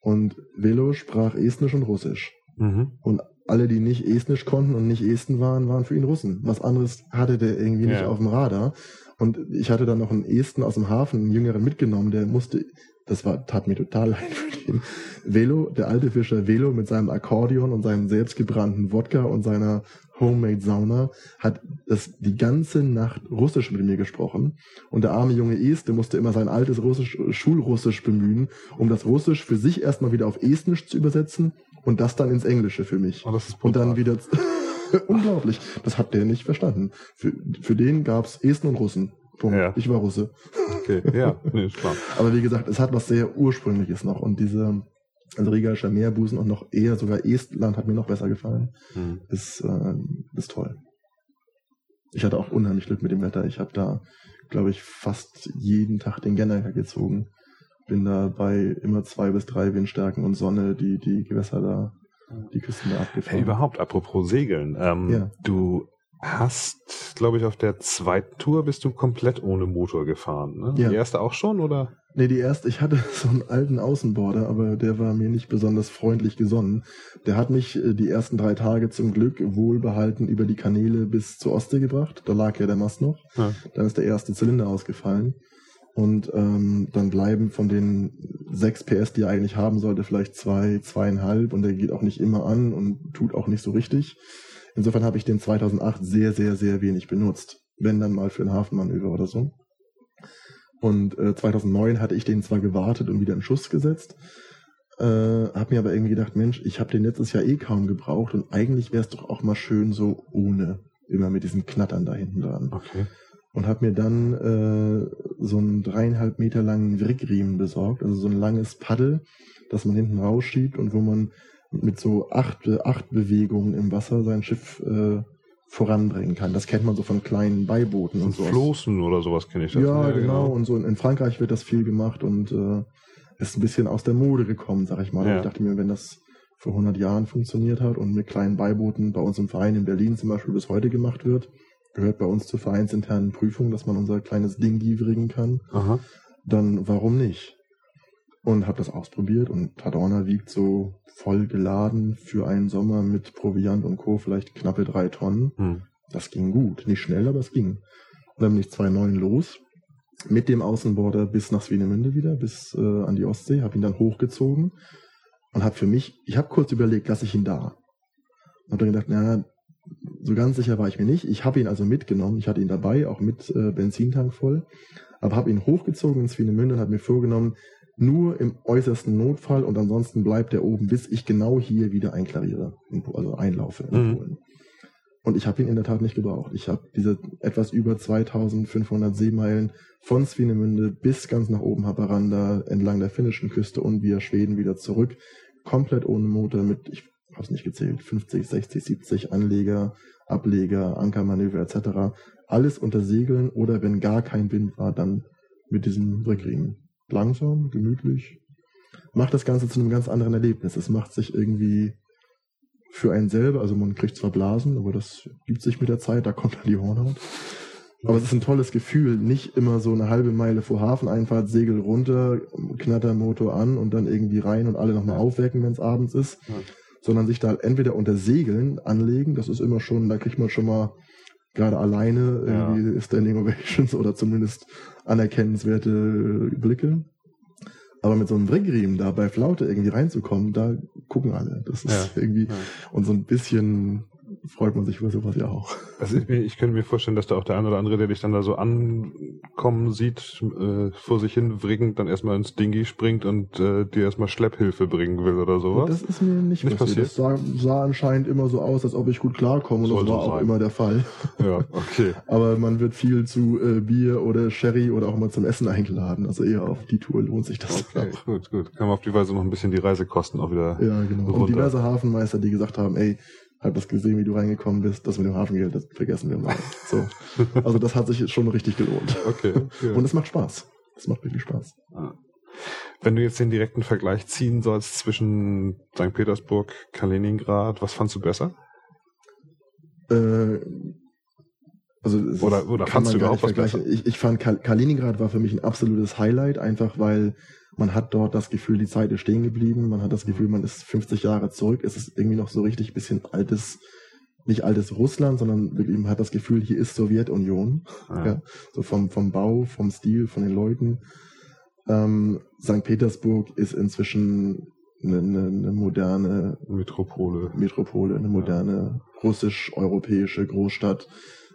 Und Velo sprach Estnisch und Russisch. Mhm. Und alle, die nicht Estnisch konnten und nicht Esten waren, waren für ihn Russen. Was anderes hatte der irgendwie ja. nicht auf dem Radar. Und ich hatte dann noch einen Esten aus dem Hafen, einen Jüngeren mitgenommen, der musste, das war, tat mir total leid für den. Velo, der alte Fischer Velo mit seinem Akkordeon und seinem selbstgebrannten Wodka und seiner Homemade Sauna hat das die ganze Nacht Russisch mit mir gesprochen. Und der arme junge Este musste immer sein altes Russisch, Schulrussisch bemühen, um das Russisch für sich erstmal wieder auf Estnisch zu übersetzen und das dann ins Englische für mich.
Oh,
und dann wieder Unglaublich. Das hat der nicht verstanden. Für, für den gab's Esten und Russen. Punkt. Ja. Ich war Russe.
Okay, ja, nee, klar.
Aber wie gesagt, es hat was sehr Ursprüngliches noch. Und diese, also Rigaischer Meerbusen und noch eher sogar Estland hat mir noch besser gefallen. Hm. Ist, äh, ist toll. Ich hatte auch unheimlich Glück mit dem Wetter. Ich habe da, glaube ich, fast jeden Tag den Gennaker gezogen. Bin da bei immer zwei bis drei Windstärken und Sonne die, die Gewässer da die Küsten da abgefahren.
Hey, überhaupt, apropos Segeln. Ähm, ja. Du hast, glaube ich, auf der zweiten Tour bist du komplett ohne Motor gefahren. Ne? Ja. Die erste auch schon, oder?
Nee, die erste, ich hatte so einen alten Außenborder, aber der war mir nicht besonders freundlich gesonnen. Der hat mich äh, die ersten drei Tage zum Glück wohlbehalten über die Kanäle bis zur Ostsee gebracht. Da lag ja der Mast noch. Ja. Dann ist der erste Zylinder ausgefallen. Und ähm, dann bleiben von den 6 PS, die er eigentlich haben sollte, vielleicht zwei, zweieinhalb und der geht auch nicht immer an und tut auch nicht so richtig. Insofern habe ich den 2008 sehr, sehr, sehr wenig benutzt. Wenn dann mal für ein Hafenmanöver oder so. Und äh, 2009 hatte ich den zwar gewartet und wieder in Schuss gesetzt, äh, habe mir aber irgendwie gedacht, Mensch, ich habe den letztes Jahr eh kaum gebraucht und eigentlich wäre es doch auch mal schön so ohne, immer mit diesem Knattern da hinten dran.
Okay.
Und habe mir dann äh, so einen dreieinhalb Meter langen Wrickriemen besorgt, also so ein langes Paddel, das man hinten rausschiebt und wo man mit so acht, acht Bewegungen im Wasser sein Schiff äh, voranbringen kann. Das kennt man so von kleinen Beibooten und so.
Floßen oder sowas kenne ich das.
Ja, ja, genau. Und so in, in, Frankreich wird das viel gemacht und äh, ist ein bisschen aus der Mode gekommen, sag ich mal. Ja. Ich dachte mir, wenn das vor 100 Jahren funktioniert hat und mit kleinen Beibooten bei uns im Verein in Berlin zum Beispiel bis heute gemacht wird, gehört bei uns zur vereinsinternen Prüfung, dass man unser kleines Ding gieverigen kann, Aha. dann warum nicht? Und habe das ausprobiert und Tadorna wiegt so voll geladen für einen Sommer mit Proviant und Co. vielleicht knappe drei Tonnen. Hm. Das ging gut. Nicht schnell, aber es ging. Und dann bin ich 2,9 los mit dem Außenborder bis nach Swinemünde wieder, bis äh, an die Ostsee, habe ihn dann hochgezogen und habe für mich, ich habe kurz überlegt, lasse ich ihn da. Und habe dann gedacht, naja, so ganz sicher war ich mir nicht. Ich habe ihn also mitgenommen, ich hatte ihn dabei, auch mit äh, Benzintank voll, aber habe ihn hochgezogen in Swinemünde und habe mir vorgenommen, nur im äußersten Notfall und ansonsten bleibt er oben, bis ich genau hier wieder einklariere, also einlaufe in mhm. Polen. Und ich habe ihn in der Tat nicht gebraucht. Ich habe diese etwas über 2500 Seemeilen von Swinemünde bis ganz nach oben Haparanda entlang der finnischen Küste und via Schweden wieder zurück. Komplett ohne Motor mit, ich habe es nicht gezählt, 50, 60, 70 Anleger, Ableger, Ankermanöver etc. Alles unter Segeln oder wenn gar kein Wind war, dann mit diesem Rückriemen langsam, gemütlich, macht das Ganze zu einem ganz anderen Erlebnis. Es macht sich irgendwie für einen selber, also man kriegt zwar Blasen, aber das gibt sich mit der Zeit, da kommt dann die Hornhaut. Aber es ist ein tolles Gefühl, nicht immer so eine halbe Meile vor Hafeneinfahrt, Segel runter, Knattermotor an und dann irgendwie rein und alle nochmal aufwecken, wenn es abends ist, ja. Sondern sich da entweder unter Segeln anlegen, das ist immer schon, da kriegt man schon mal gerade alleine irgendwie ja. Standing Ovations oder zumindest anerkennenswerte Blicke. Aber mit so einem Wrickriemen da bei Flaute irgendwie reinzukommen, da gucken alle. Das ist ja, irgendwie, ja. und so ein bisschen freut man sich über sowas ja auch.
Also ich, ich könnte mir vorstellen, dass da auch der eine oder andere, der dich dann da so ankommen sieht, äh, vor sich hin wriggend, dann erstmal ins Dingi springt und äh, dir erstmal Schlepphilfe bringen will oder sowas.
Das ist mir nicht, nicht passiert. passiert. Das sah, sah, anscheinend immer so aus, als ob ich gut klarkomme und das war auch sein. immer der Fall.
Ja, okay.
Aber man wird viel zu äh, Bier oder Sherry oder auch mal zum Essen eingeladen. Also eher auf die Tour lohnt sich das
okay, auch. Gut, gut. Kann man auf die Weise noch ein bisschen die Reisekosten auch wieder
Ja, genau. Runter. Und diverse Hafenmeister, die gesagt haben, ey, hab das gesehen, wie du reingekommen bist, das mit dem Hafengeld, das vergessen wir mal. So. Also das hat sich schon richtig gelohnt.
Okay. okay.
Und es macht Spaß. Es macht wirklich Spaß. Ah.
Wenn du jetzt den direkten Vergleich ziehen sollst zwischen St. Petersburg, Kaliningrad, was fandst du besser?
Äh, also
oder, oder fandst du überhaupt was besser?
Ich, ich fand Kaliningrad war für mich ein absolutes Highlight, einfach weil man hat dort das Gefühl, die Zeit ist stehen geblieben. Man hat das Gefühl, man ist 50 Jahre zurück. Es ist irgendwie noch so richtig bisschen altes, nicht altes Russland, sondern wirklich, man hat das Gefühl, hier ist Sowjetunion. Ja. ja so vom, vom Bau, vom Stil, von den Leuten. Ähm, St. Petersburg ist inzwischen eine, eine, eine moderne
Metropole.
Metropole, eine moderne russisch-europäische Großstadt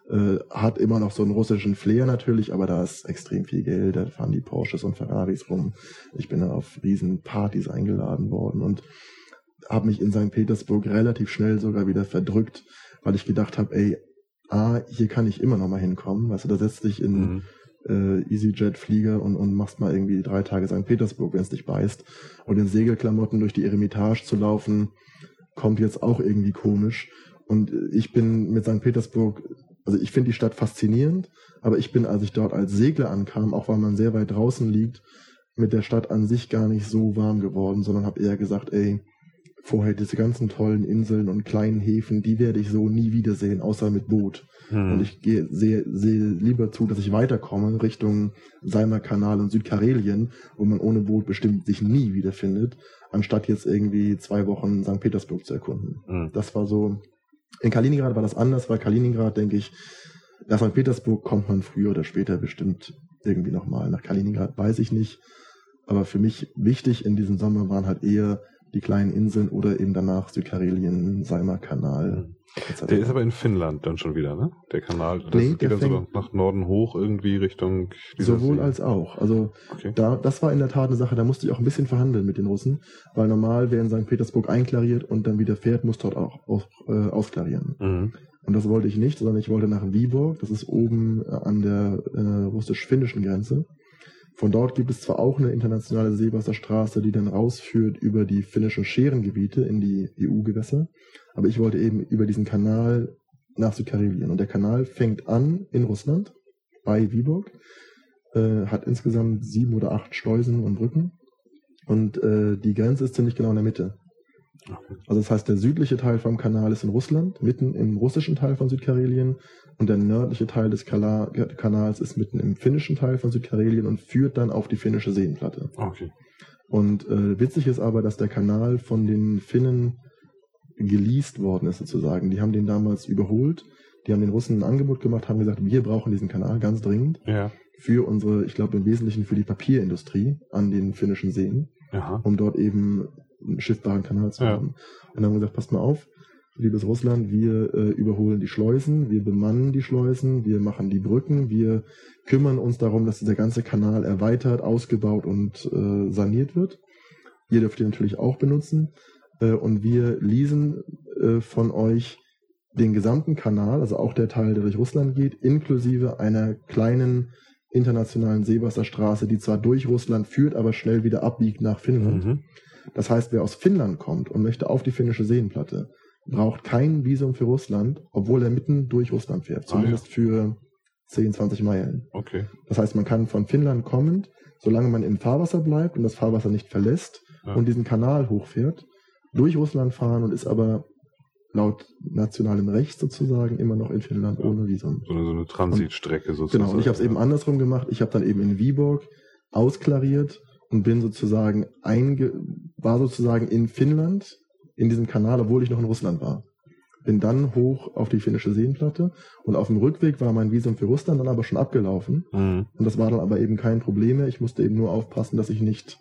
äh, hat immer noch so einen russischen Flair natürlich, aber da ist extrem viel Geld, da fahren die Porsches und Ferraris rum. Ich bin auf riesen Partys eingeladen worden und habe mich in St. Petersburg relativ schnell sogar wieder verdrückt, weil ich gedacht habe, ey, ah, hier kann ich immer noch mal hinkommen. Weißt du, da setzt dich in mhm. äh, EasyJet-Flieger und, und machst mal irgendwie drei Tage St. Petersburg, wenn es dich beißt. Und in Segelklamotten durch die Eremitage zu laufen, kommt jetzt auch irgendwie komisch. Und ich bin mit St. Petersburg also ich finde die Stadt faszinierend, aber ich bin, als ich dort als Segler ankam, auch weil man sehr weit draußen liegt, mit der Stadt an sich gar nicht so warm geworden, sondern habe eher gesagt, ey, vorher diese ganzen tollen Inseln und kleinen Häfen, die werde ich so nie wiedersehen, außer mit Boot. Hm. Und ich gehe sehe, sehe lieber zu, dass ich weiterkomme Richtung Seimer Kanal und Südkarelien, wo man ohne Boot bestimmt sich nie wiederfindet, anstatt jetzt irgendwie zwei Wochen St. Petersburg zu erkunden. Hm. Das war so in Kaliningrad war das anders, weil Kaliningrad, denke ich, nach St. Petersburg kommt man früher oder später bestimmt irgendwie nochmal. Nach Kaliningrad weiß ich nicht. Aber für mich wichtig in diesem Sommer waren halt eher die kleinen Inseln oder eben danach Südkarelien, Seimer Kanal.
Der ist aber in Finnland dann schon wieder, ne? Der Kanal. Das
Nee,
geht dann sogar nach Norden hoch irgendwie Richtung
Sowohl
See.
als auch. Also
Okay.
da, das war in der Tat eine Sache, da musste ich auch ein bisschen verhandeln mit den Russen, weil normal wäre in St. Petersburg einklariert und dann wieder fährt, muss dort auch, auch äh, ausklarieren.
Mhm.
Und das wollte ich nicht, sondern ich wollte nach Viborg, das ist oben äh, an der äh, russisch-finnischen Grenze. Von dort gibt es zwar auch eine internationale Seewasserstraße, die dann rausführt über die finnischen Scherengebiete in die EU-Gewässer, aber ich wollte eben über diesen Kanal nach Südkarelien. Und der Kanal fängt an in Russland, bei Viborg, äh, hat insgesamt sieben oder acht Schleusen und Brücken. Und äh, die Grenze ist ziemlich genau in der Mitte. Also das heißt, der südliche Teil vom Kanal ist in Russland, mitten im russischen Teil von Südkarelien und der nördliche Teil des Kala Kanals ist mitten im finnischen Teil von Südkarelien und führt dann auf die finnische Seenplatte.
Okay.
Und äh, witzig ist aber, dass der Kanal von den Finnen geleast worden ist sozusagen. Die haben den damals überholt, die haben den Russen ein Angebot gemacht, haben gesagt, wir brauchen diesen Kanal ganz dringend
Ja.
für unsere, ich glaube im Wesentlichen für die Papierindustrie an den finnischen Seen
Aha.
um dort eben einen schiffbaren Kanal zu
Ja.
haben. Und dann haben wir gesagt, passt mal auf, liebes Russland, wir äh, überholen die Schleusen, wir bemannen die Schleusen, wir machen die Brücken, wir kümmern uns darum, dass dieser ganze Kanal erweitert, ausgebaut und äh, saniert wird. Ihr dürft ihn natürlich auch benutzen. Äh, und wir leasen äh, von euch den gesamten Kanal, also auch der Teil, der durch Russland geht, inklusive einer kleinen internationalen Seewasserstraße, die zwar durch Russland führt, aber schnell wieder abbiegt nach Finnland.
Mhm.
Das heißt, wer aus Finnland kommt und möchte auf die finnische Seenplatte, braucht kein Visum für Russland, obwohl er mitten durch Russland fährt,
Ah,
zumindest für 10, 20 Meilen.
Okay.
Das heißt, man kann von Finnland kommend, solange man im Fahrwasser bleibt und das Fahrwasser nicht verlässt
Ja.
und diesen Kanal hochfährt, durch Russland fahren und ist aber laut nationalem Recht sozusagen immer noch in Finnland
Ja.
ohne Visum.
So eine, so eine Transitstrecke sozusagen.
Genau, und ich habe es eben andersrum gemacht. Ich habe dann eben in Viborg ausklariert und bin sozusagen einge war sozusagen in Finnland in diesem Kanal, obwohl ich noch in Russland war. Bin dann hoch auf die finnische Seenplatte und auf dem Rückweg war mein Visum für Russland dann aber schon abgelaufen.
Mhm.
Und das war dann aber eben kein Problem mehr. Ich musste eben nur aufpassen, dass ich nicht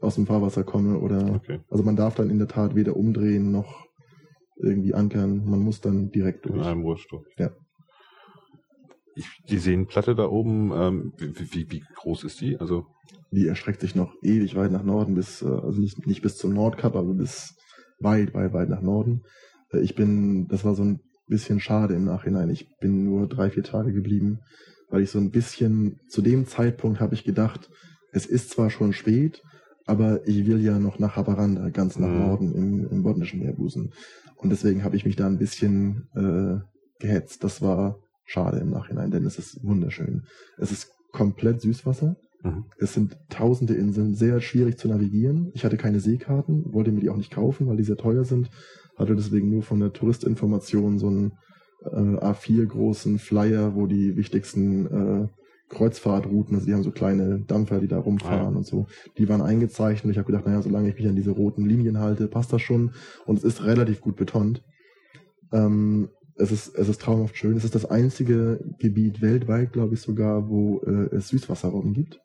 aus dem Fahrwasser komme oder
Okay.
also man darf dann in der Tat weder umdrehen noch irgendwie ankern. Man muss dann direkt
In
durch.
einem Rutschstock.
Ja.
Ich, die Seenplatte da oben, ähm, wie, wie, wie groß ist die? Also,
die erstreckt sich noch ewig weit nach Norden bis, äh, also nicht, nicht bis zum Nordkap, aber bis weit, weit, weit nach Norden. Äh, Ich bin, das war so ein bisschen schade im Nachhinein. Ich bin nur drei, vier Tage geblieben, weil ich so ein bisschen, zu dem Zeitpunkt habe ich gedacht, es ist zwar schon spät, aber ich will ja noch nach Haparanda, ganz nach
Mhm.
Norden im, im botnischen Meerbusen. Und deswegen habe ich mich da ein bisschen äh, gehetzt. Das war schade im Nachhinein, denn es ist wunderschön. Es ist komplett Süßwasser.
Mhm.
Es sind tausende Inseln, sehr schwierig zu navigieren. Ich hatte keine Seekarten, wollte mir die auch nicht kaufen, weil die sehr teuer sind. Hatte deswegen nur von der Touristinformation so einen äh, A4 großen Flyer, wo die wichtigsten äh, Kreuzfahrtrouten, also die haben so kleine Dampfer, die da rumfahren
Ah, ja.
und so, die waren eingezeichnet. Ich habe gedacht, naja, solange ich mich an diese roten Linien halte, passt das schon. Und es ist relativ gut betont. Ähm, es ist, es ist traumhaft schön. Es ist das einzige Gebiet weltweit, glaube ich sogar, wo äh, es Süßwasserrobben gibt.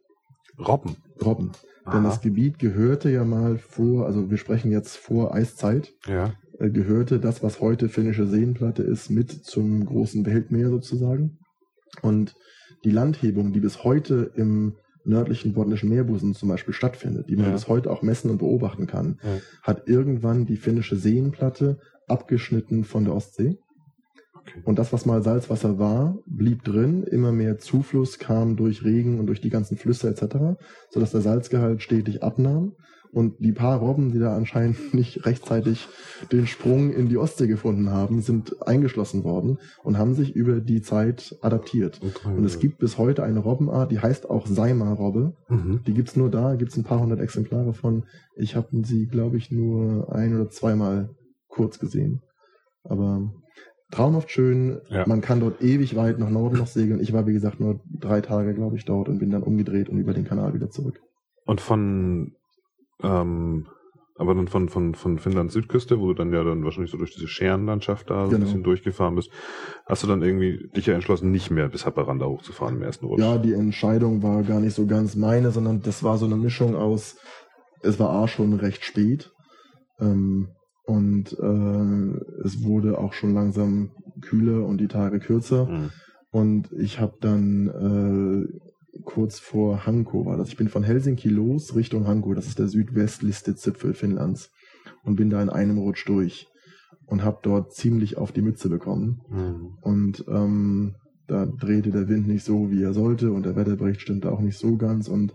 Robben.
Robben. Denn
Aha.
das Gebiet gehörte ja mal vor, also wir sprechen jetzt vor Eiszeit,
Ja.
äh, gehörte das, was heute finnische Seenplatte ist, mit zum großen Weltmeer sozusagen. Und die Landhebung, die bis heute im nördlichen botnischen Meerbusen zum Beispiel stattfindet, die man
Ja.
bis heute auch messen und beobachten kann,
Ja.
hat irgendwann die finnische Seenplatte abgeschnitten von der Ostsee.
Okay.
Und das, was mal Salzwasser war, blieb drin. Immer mehr Zufluss kam durch Regen und durch die ganzen Flüsse etc., sodass der Salzgehalt stetig abnahm. Und die paar Robben, die da anscheinend nicht rechtzeitig den Sprung in die Ostsee gefunden haben, sind eingeschlossen worden und haben sich über die Zeit adaptiert.
Okay.
Und es gibt bis heute eine Robbenart, die heißt auch Seima-Robbe.
Mhm.
Die gibt's nur da, gibt's ein paar hundert Exemplare von. Ich habe sie, glaube ich, nur ein oder zweimal kurz gesehen. Aber traumhaft schön.
Ja.
Man kann dort ewig weit nach Norden noch segeln. Ich war, wie gesagt, nur drei Tage, glaube ich, dort und bin dann umgedreht und über den Kanal wieder zurück.
Und von, ähm, aber dann von, von, von Finnlands Südküste, wo du dann ja dann wahrscheinlich so durch diese Scherenlandschaft da so ein
Genau.
bisschen durchgefahren bist, hast du dann irgendwie dich ja entschlossen, nicht mehr bis Haparanda hochzufahren im ersten Rutsch.
Ja, die Entscheidung war gar nicht so ganz meine, sondern das war so eine Mischung aus, es war A schon recht spät. Ähm, Und äh, es wurde auch schon langsam kühler und die Tage kürzer.
Mhm.
Und ich habe dann äh, kurz vor Hanko war das. Ich bin von Helsinki los Richtung Hanko. Das ist der südwestlichste Zipfel Finnlands. Und bin da in einem Rutsch durch. Und habe dort ziemlich auf die Mütze bekommen.
Mhm.
Und ähm, da drehte der Wind nicht so, wie er sollte. Und der Wetterbericht stimmte auch nicht so ganz. Und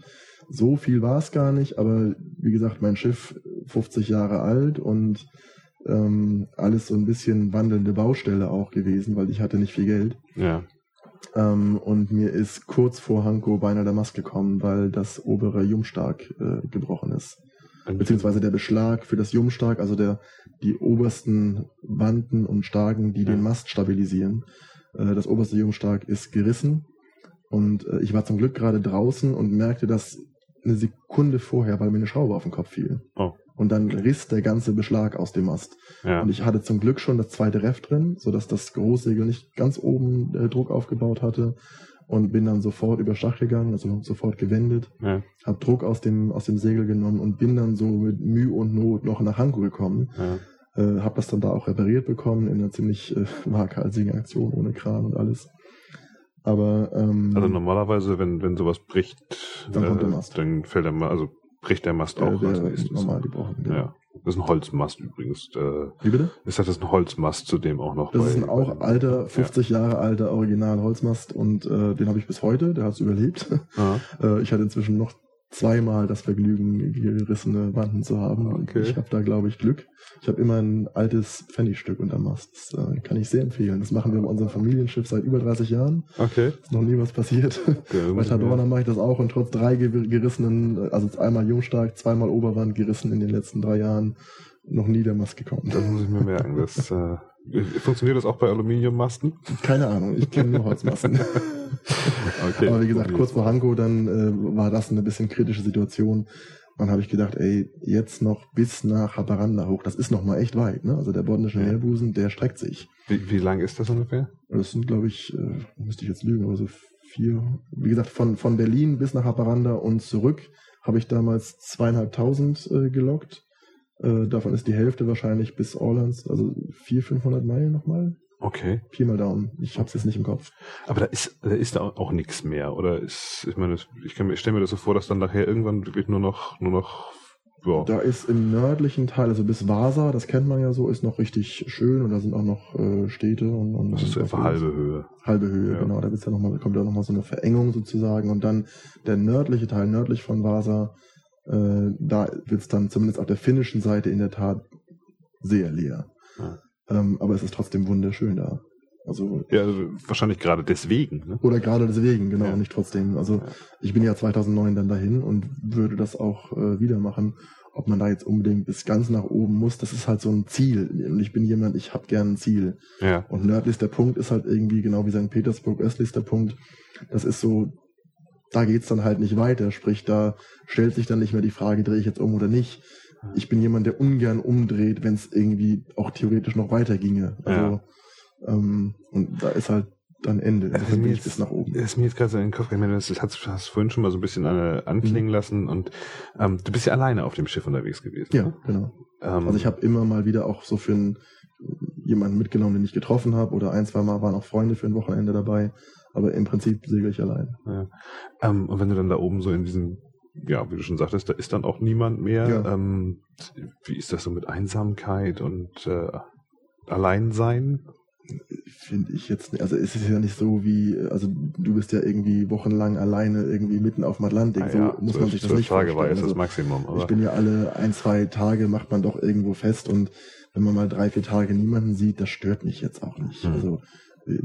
so viel war es gar nicht. Aber wie gesagt, mein Schiff 50 Jahre alt und ähm, alles so ein bisschen wandelnde Baustelle auch gewesen, weil ich hatte nicht viel Geld.
Ja.
Ähm, und mir ist kurz vor Hanko beinahe der Mast gekommen, weil das obere Jumstark äh, gebrochen ist. Beziehungsweise der Beschlag für das Jumstark, also der, die obersten Wanden und Starken, die
Ja.
den Mast stabilisieren. Äh, das oberste Jumstark ist gerissen. Und äh, ich war zum Glück gerade draußen und merkte das eine Sekunde vorher, weil mir eine Schraube auf den Kopf fiel.
Oh.
Und dann riss der ganze Beschlag aus dem Mast.
Ja.
Und ich hatte zum Glück schon das zweite Ref drin, sodass das Großsegel nicht ganz oben äh, Druck aufgebaut hatte. Und bin dann sofort über Stach gegangen, also sofort gewendet,
ja.
hab Druck aus dem, aus dem Segel genommen und bin dann so mit Mühe und Not noch nach Hanko gekommen.
Ja.
Äh, hab das dann da auch repariert bekommen in einer ziemlich äh, waghalsigen Aktion ohne Kran und alles. Aber ähm,
Also normalerweise, wenn, wenn sowas bricht, äh,
Dann Mast.
dann fällt der Mast, also bricht der Mast
der,
auch
der
nächstes.
normal gebrochen.
Ja. Das ist ein Holzmast übrigens. Äh,
Wie bitte?
ist das ein Holzmast zudem auch noch?
Das
bei-
ist ein auch alter, 50 Jahre alter Original-Holzmast und äh, den habe ich bis heute, der hat es überlebt.
Ja.
Äh, ich hatte inzwischen noch zweimal das Vergnügen, gerissene Wanden zu haben.
Okay.
Ich habe da, glaube ich, Glück. Ich habe immer ein altes Pfennigstück unterm Mast. Das äh, kann ich sehr empfehlen. Das machen wir bei unserem Familienschiff seit über 30 Jahren.
Okay.
Ist noch nie was passiert.
okay
Bei Tadorna mache ich das auch und trotz drei ge- gerissenen, äh, also einmal Jungstark, zweimal Oberwand gerissen in den letzten drei Jahren, noch nie der Mast gekommen.
Das muss ich mir merken. Das, äh, funktioniert das auch bei Aluminiummasten?
Keine Ahnung, ich kenne nur Holzmasten.
Okay.
Aber wie gesagt, kurz vor Hanko, dann äh, war das eine bisschen kritische Situation. Dann habe ich gedacht, ey, jetzt noch bis nach Haparanda hoch. Das ist noch mal echt weit, ne? Also der bordische
Ja.
Meerbusen, der streckt sich.
Wie, wie lang ist das ungefähr?
Das sind, glaube ich, äh, müsste ich jetzt lügen, aber so vier. Wie gesagt, von, von Berlin bis nach Haparanda und zurück habe ich damals zweieinhalbtausend äh, gelockt. Äh, davon ist die Hälfte wahrscheinlich bis Orleans, also vier, 500 Meilen nochmal.
Okay.
Pi mal Daumen. Ich habe es jetzt nicht im Kopf.
Aber da ist, da ist da auch nichts mehr, oder ist, ich meine, ich, kann mir- ich stelle mir das so vor, dass dann nachher irgendwann wirklich nur noch, nur noch, ja,
Da ist im nördlichen Teil, also bis Vasa, das kennt man ja so, ist noch richtig schön und da sind auch noch äh, Städte und, und
das ist so
und
etwa halbe Höhe.
halbe Höhe,
Ja.
genau. Da wird's ja noch mal, kommt ja nochmal so eine Verengung sozusagen und dann der nördliche Teil, nördlich von Vasa, äh, da wird's dann zumindest auf der finnischen Seite in der Tat sehr leer.
Ja.
Ähm, aber es ist trotzdem wunderschön da. Also
Ja, also wahrscheinlich gerade deswegen, ne?
oder gerade deswegen, genau,
Ja.
nicht trotzdem. Also
Ja.
ich bin ja 2009 dann dahin und würde das auch äh, wieder machen. Ob man da jetzt unbedingt bis ganz nach oben muss, das ist halt so ein Ziel. Und ich bin jemand, ich habe gern ein Ziel.
Ja.
Und nördlichster Punkt ist halt irgendwie genau wie St. Petersburg, östlichster Punkt. Das ist so, da geht's dann halt nicht weiter. Sprich, da stellt sich dann nicht mehr die Frage, drehe ich jetzt um oder nicht. Ich bin jemand, der ungern umdreht, wenn es irgendwie auch theoretisch noch weiter ginge. Also, ähm, und da ist halt dann Ende.
Das ist mir
ich
jetzt-
bis nach oben.
Das ist mir jetzt gerade so in den Kopf gekommen, das hast hast vorhin schon mal so ein bisschen äh, anklingen
Mhm.
lassen und ähm, du bist ja alleine auf dem Schiff unterwegs gewesen.
Ja,
ne?
genau.
Ähm,
Also ich habe immer mal wieder auch so für einen, jemanden mitgenommen, den ich getroffen habe, oder ein, zwei Mal waren auch Freunde für ein Wochenende dabei. Aber im Prinzip segel ich allein.
Ja. Ähm, und wenn du dann da oben so in diesem, ja, wie du schon sagtest, da ist dann auch niemand mehr.
Ja.
Ähm, wie ist das so mit Einsamkeit und äh, Alleinsein?
Finde ich jetzt, nicht- also es ist ja nicht so wie, also du bist ja irgendwie wochenlang alleine irgendwie mitten auf dem Atlantik. so
Ah ja,
muss man sich das nicht
Tage war
vorstellen.
jetzt das
Also,
Maximum. Aber,
ich bin ja alle ein, zwei Tage macht man doch irgendwo fest und wenn man mal drei, vier Tage niemanden sieht, das stört mich jetzt auch nicht.
Hm.
Also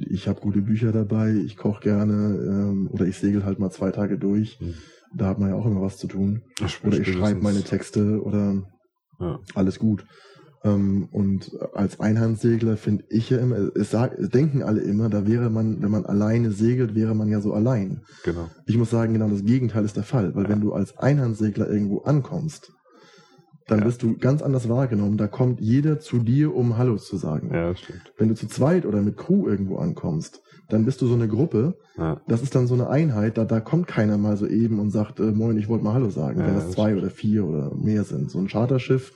ich habe gute Bücher dabei, ich koche gerne ähm, oder ich segel halt mal zwei Tage durch.
Hm.
Da hat man ja auch immer was zu tun.
Das
Oder ich schreibe meine Texte oder
Ja.
alles gut. Ähm, und als Einhandsegler finde ich ja immer, es, sag, es denken alle immer, da wäre man, wenn man alleine segelt, wäre man ja so allein.
Genau.
Ich muss sagen, genau das Gegenteil ist der Fall, weil
Ja.
wenn du als Einhandsegler irgendwo ankommst, dann
Ja.
wirst du ganz anders wahrgenommen. Da kommt jeder zu dir, um Hallo zu sagen.
Ja, stimmt.
Wenn du zu zweit oder mit Crew irgendwo ankommst, dann bist du so eine Gruppe,
Ja.
das ist dann so eine Einheit, da, da kommt keiner mal so eben und sagt, äh, moin, ich wollte mal Hallo sagen,
Ja,
wenn das
das
zwei oder vier oder mehr sind. So ein Charterschiff,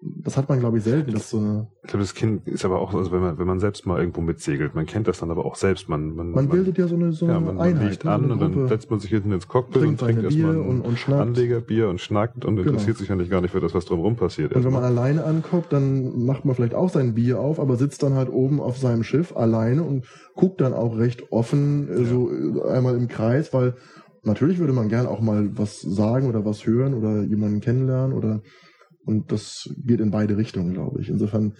das hat man, glaube ich, selten, dass so eine.
Ich glaube, das Kind ist aber auch, also wenn man, wenn man selbst mal irgendwo mitsegelt, man kennt das dann aber auch selbst. Man, man,
Man bildet ja so eine, so
ja,
eine
man, man
Einheit.
liegt
ne,
an und dann setzt man sich hinten ins Cockpit
trinkt
und trinkt erstmal
und- und schnackt.
Anlegerbier und schnackt und
Genau.
interessiert sich eigentlich gar nicht für das, was drumherum passiert.
Und wenn man alleine ankommt, dann macht man vielleicht auch sein Bier auf, aber sitzt dann halt oben auf seinem Schiff alleine und guckt dann auch recht offen äh,
Ja.
so äh, einmal im Kreis, weil natürlich würde man gern auch mal was sagen oder was hören oder jemanden kennenlernen oder und das geht in beide Richtungen, glaube ich. Insofern,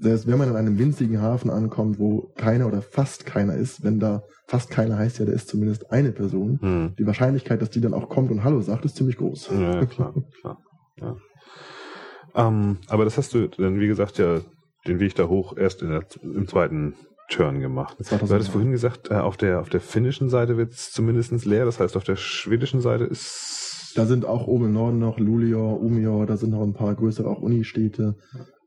selbst wenn man in einem winzigen Hafen ankommt, wo keiner oder fast keiner ist, wenn da fast keiner heißt ja, da ist zumindest eine Person,
Hm.
die Wahrscheinlichkeit, dass die dann auch kommt und Hallo sagt, ist ziemlich groß.
Ja, klar, klar. Ja. Ähm, aber das hast du dann, wie gesagt, ja den Weg da hoch erst in der, im zweiten Turn gemacht. Du
2009.
hattest vorhin gesagt, äh, auf der auf der finnischen Seite wird es zumindest leer, das heißt auf der schwedischen Seite ist
Da sind auch oben im Norden noch Luleå, Umeå, da sind noch ein paar größere auch Unistädte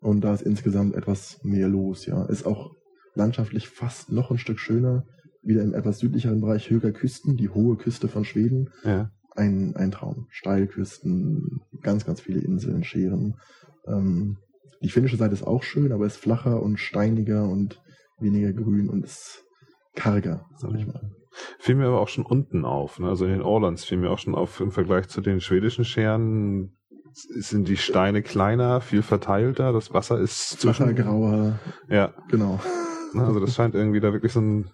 und da ist insgesamt etwas mehr los, ja. Ist auch landschaftlich fast noch ein Stück schöner. Wieder im etwas südlicheren Bereich höher Küsten, die hohe Küste von Schweden.
ja.
Ein, ein Traum. Steilküsten, ganz, ganz viele Inseln, Scheren. Ähm, die finnische Seite ist auch schön, aber ist flacher und steiniger und weniger grün und ist karger, sag ich mal.
Fiel mir aber auch schon unten auf. Ne? Also in den Orlands fiel mir auch schon auf im Vergleich zu den schwedischen Scheren sind die Steine kleiner, viel verteilter, das Wasser ist zwischen.
grauer,
Ja,
genau.
ne? also das scheint irgendwie da wirklich so ein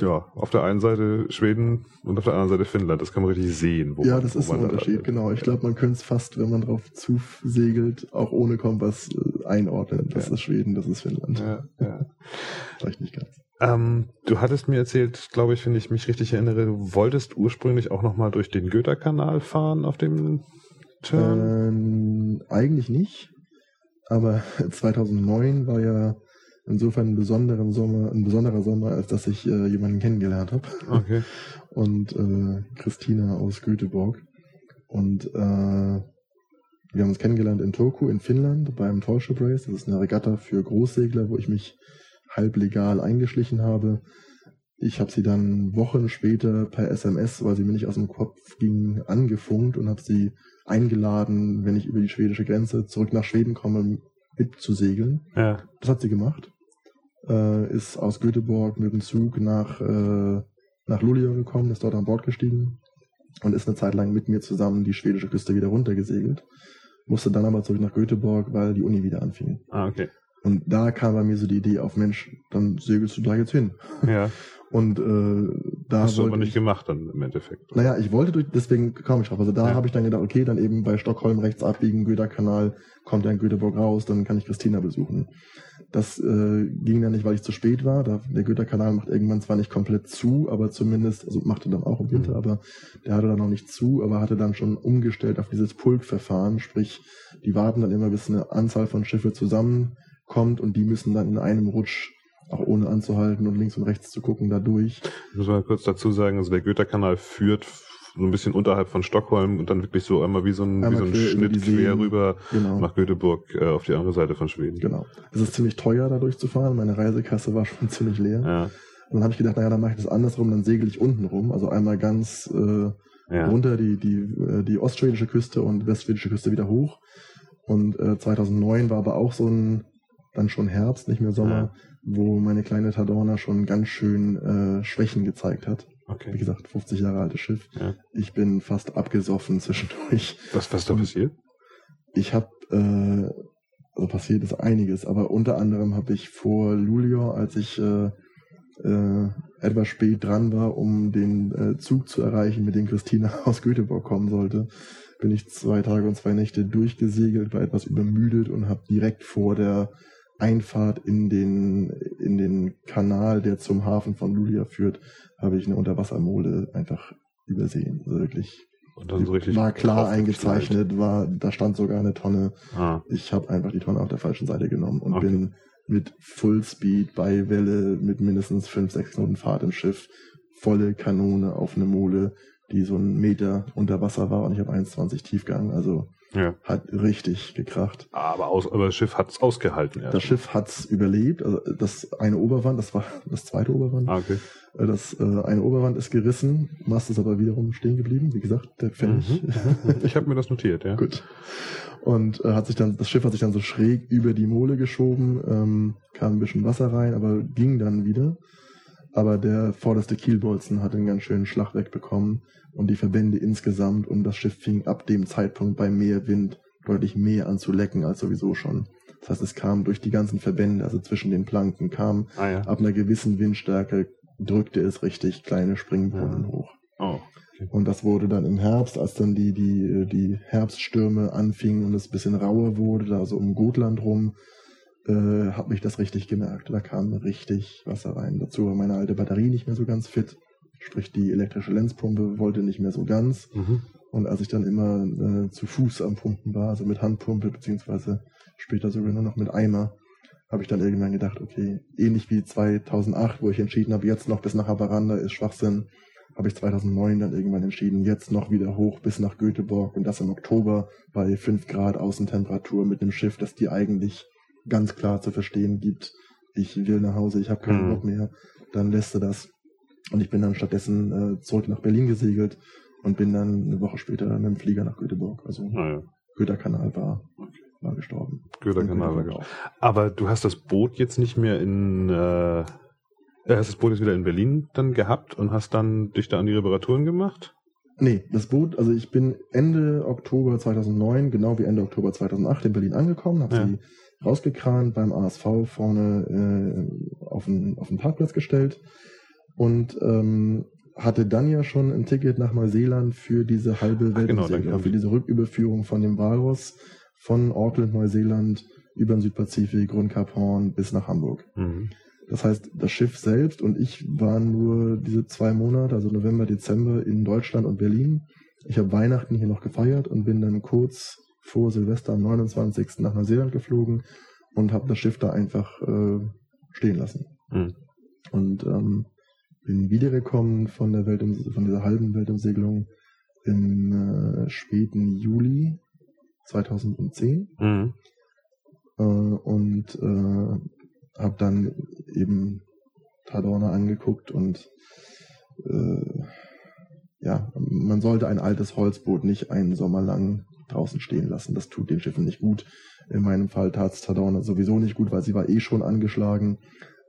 ja, auf der einen Seite Schweden und auf der anderen Seite Finnland. Das kann man richtig sehen. Wo
Ja,
man,
das ist ein Unterschied,
landet.
genau. Ich glaube, man könnte es fast, wenn man drauf zusegelt, auch ohne Kompass äh, einordnen. Das
Ja.
ist Schweden, das ist Finnland.
Ja, ja.
Vielleicht nicht ganz.
Ähm, du hattest mir erzählt, glaube ich, wenn ich mich richtig erinnere, du wolltest ursprünglich auch nochmal durch den Goethe-Kanal fahren auf dem Turn.
Ähm, eigentlich nicht. Aber 2009 war ja insofern ein, besonderen Sommer, ein besonderer Sommer, als dass ich äh, jemanden kennengelernt habe.
Okay.
und äh, Christina aus Göteborg. Und äh, wir haben uns kennengelernt in Turku in Finnland beim Tallship Race. Das ist eine Regatta für Großsegler, wo ich mich halb legal eingeschlichen habe. Ich habe sie dann Wochen später per SMS, weil sie mir nicht aus dem Kopf ging, angefunkt und habe sie eingeladen, wenn ich über die schwedische Grenze zurück nach Schweden komme, mitzusegeln.
Ja.
Das hat sie gemacht. Äh, ist aus Göteborg mit dem Zug nach, äh, nach Luleå gekommen, ist dort an Bord gestiegen und ist eine Zeit lang mit mir zusammen die schwedische Küste wieder runtergesegelt. Musste dann aber zurück nach Göteborg, weil die Uni wieder anfing.
Ah, okay.
Und da kam bei mir so die Idee auf, Mensch, dann segelst du da jetzt hin.
Ja.
Und äh, da
Hast du aber nicht
ich,
gemacht dann im Endeffekt.
naja, ich wollte durch, deswegen kam ich drauf. Also da
Ja.
habe ich dann gedacht, okay, dann eben bei Stockholm rechts abbiegen, Göderkanal, kommt in Göteborg raus, dann kann ich Christina besuchen. Das äh, ging dann nicht, weil ich zu spät war. Da, der Göderkanal macht irgendwann zwar nicht komplett zu, aber zumindest, also machte dann auch im Winter,
Mhm.
aber der hatte dann noch nicht zu, aber hatte dann schon umgestellt auf dieses Pulkverfahren, sprich, die warten dann immer, bis eine Anzahl von Schiffe zusammenkommt und die müssen dann in einem Rutsch auch ohne anzuhalten und links und rechts zu gucken, da durch.
Ich muss mal kurz dazu sagen, also der Goethe-Kanal führt so ein bisschen unterhalb von Stockholm und dann wirklich so einmal wie so ein, wie so ein Schnitt quer rüber
Genau.
nach Göteborg äh, auf die andere Seite von Schweden.
Genau. Es ist ziemlich teuer, da durchzufahren. Meine Reisekasse war schon ziemlich leer.
Ja,
Und dann habe ich gedacht, naja, dann mache ich das andersrum, dann segel ich unten rum. Also einmal ganz äh,
ja.
runter die, die, äh, die ostschwedische Küste und westschwedische Küste wieder hoch. Und äh, 2009 war aber auch so ein, dann schon Herbst, nicht mehr Sommer, wo meine kleine Tadorna schon ganz schön äh, Schwächen gezeigt hat. Wie
Okay.
gesagt, 50 Jahre altes Schiff.
Ja.
Ich bin fast abgesoffen zwischendurch.
Was, was da passiert?
Ich habe, äh, also passiert ist einiges, aber unter anderem habe ich vor Luleå, als ich äh, äh, etwas spät dran war, um den äh, Zug zu erreichen, mit dem Christina aus Göteborg kommen sollte, bin ich zwei Tage und zwei Nächte durchgesegelt, war etwas übermüdet und habe direkt vor der Einfahrt in den in den Kanal, der zum Hafen von Luleå führt, habe ich eine Unterwassermole einfach übersehen. Also wirklich
Und dann so richtig
war klar eingezeichnet, war, da stand sogar eine Tonne.
Ah,
Ich habe einfach die Tonne auf der falschen Seite genommen und
Okay.
bin mit Fullspeed bei Welle mit mindestens 5, 6 Knoten Fahrt im Schiff, volle Kanone auf eine Mole, die so einen Meter unter Wasser war und ich habe 1,20 Tiefgang. Also
Ja.
hat richtig gekracht.
Aber, aus, aber das Schiff hat's ausgehalten.
Das Schiff hat's überlebt. Also das eine Oberwand, das war das zweite Oberwand.
Ah, okay.
Äh, Das äh, eine Oberwand ist gerissen, Mast ist aber wiederum stehen geblieben. Wie gesagt, der Pfennig.
Mhm. Ich habe mir das notiert, ja.
Gut. Und äh, hat sich dann, das Schiff hat sich dann so schräg über die Mole geschoben, ähm, kam ein bisschen Wasser rein, aber ging dann wieder. Aber der vorderste Kielbolzen hat einen ganz schönen Schlag wegbekommen und die Verbände insgesamt und das Schiff fing ab dem Zeitpunkt bei mehr Wind deutlich mehr an zu lecken als sowieso schon. Das heißt, es kam durch die ganzen Verbände, also zwischen den Planken, kam
Ah ja.
ab einer gewissen Windstärke, drückte es richtig kleine Springbrunnen
Ja.
hoch.
Oh.
Und das wurde dann im Herbst, als dann die, die, die Herbststürme anfingen und es ein bisschen rauer wurde, da so um Gotland rum, äh, hat mich das richtig gemerkt. Da kam richtig Wasser rein. Dazu war meine alte Batterie nicht mehr so ganz fit. Sprich, die elektrische Lenzpumpe wollte nicht mehr so ganz.
Mhm.
Und als ich dann immer äh, zu Fuß am Pumpen war, also mit Handpumpe, beziehungsweise später sogar nur noch mit Eimer, habe ich dann irgendwann gedacht, okay, ähnlich wie 2008, wo ich entschieden habe, jetzt noch bis nach Haparanda ist Schwachsinn, habe ich 2009 dann irgendwann entschieden, jetzt noch wieder hoch bis nach Göteborg und das im Oktober bei 5 Grad Außentemperatur mit einem Schiff, das dir eigentlich ganz klar zu verstehen gibt, ich will nach Hause, ich habe keinen
Mhm.
Bock mehr, dann lässt du das. Und ich bin dann stattdessen äh, zurück nach Berlin gesegelt und bin dann eine Woche später mit dem Flieger nach Göteborg. Also
Ah, ja.
Göterkanal war, war gestorben.
Göderkanal.
Und Göteborg auch.
Aber du hast das Boot jetzt nicht mehr in, äh, äh, hast das Boot jetzt wieder in Berlin dann gehabt und hast dann dich da an die Reparaturen gemacht?
Nee, das Boot, also ich bin Ende Oktober 2009, genau wie Ende Oktober 2008 in Berlin angekommen, habe
Ja.
sie rausgekramt, beim ASV vorne äh, auf, den, auf den Parkplatz gestellt und ähm, hatte dann ja schon ein Ticket nach Neuseeland für diese halbe
Ach, genau,
für
die-
diese Rücküberführung von dem Walross von Auckland, Neuseeland über den Südpazifik, rund Kap Horn bis nach Hamburg.
Mhm.
Das heißt, das Schiff selbst und ich waren nur diese zwei Monate, also November, Dezember in Deutschland und Berlin. Ich habe Weihnachten hier noch gefeiert und bin dann kurz vor Silvester am 29. nach Neuseeland geflogen und habe das Schiff da einfach äh, stehen lassen.
Mhm.
Und ähm, bin wiedergekommen von der Welt von dieser halben Weltumsegelung im äh, späten Juli 2010
Mhm.
äh, und äh, habe dann eben Tadorna angeguckt und äh, ja, man sollte ein altes Holzboot nicht einen Sommer lang draußen stehen lassen. Das tut den Schiffen nicht gut. In meinem Fall tat es Tadorna sowieso nicht gut, weil sie war eh schon angeschlagen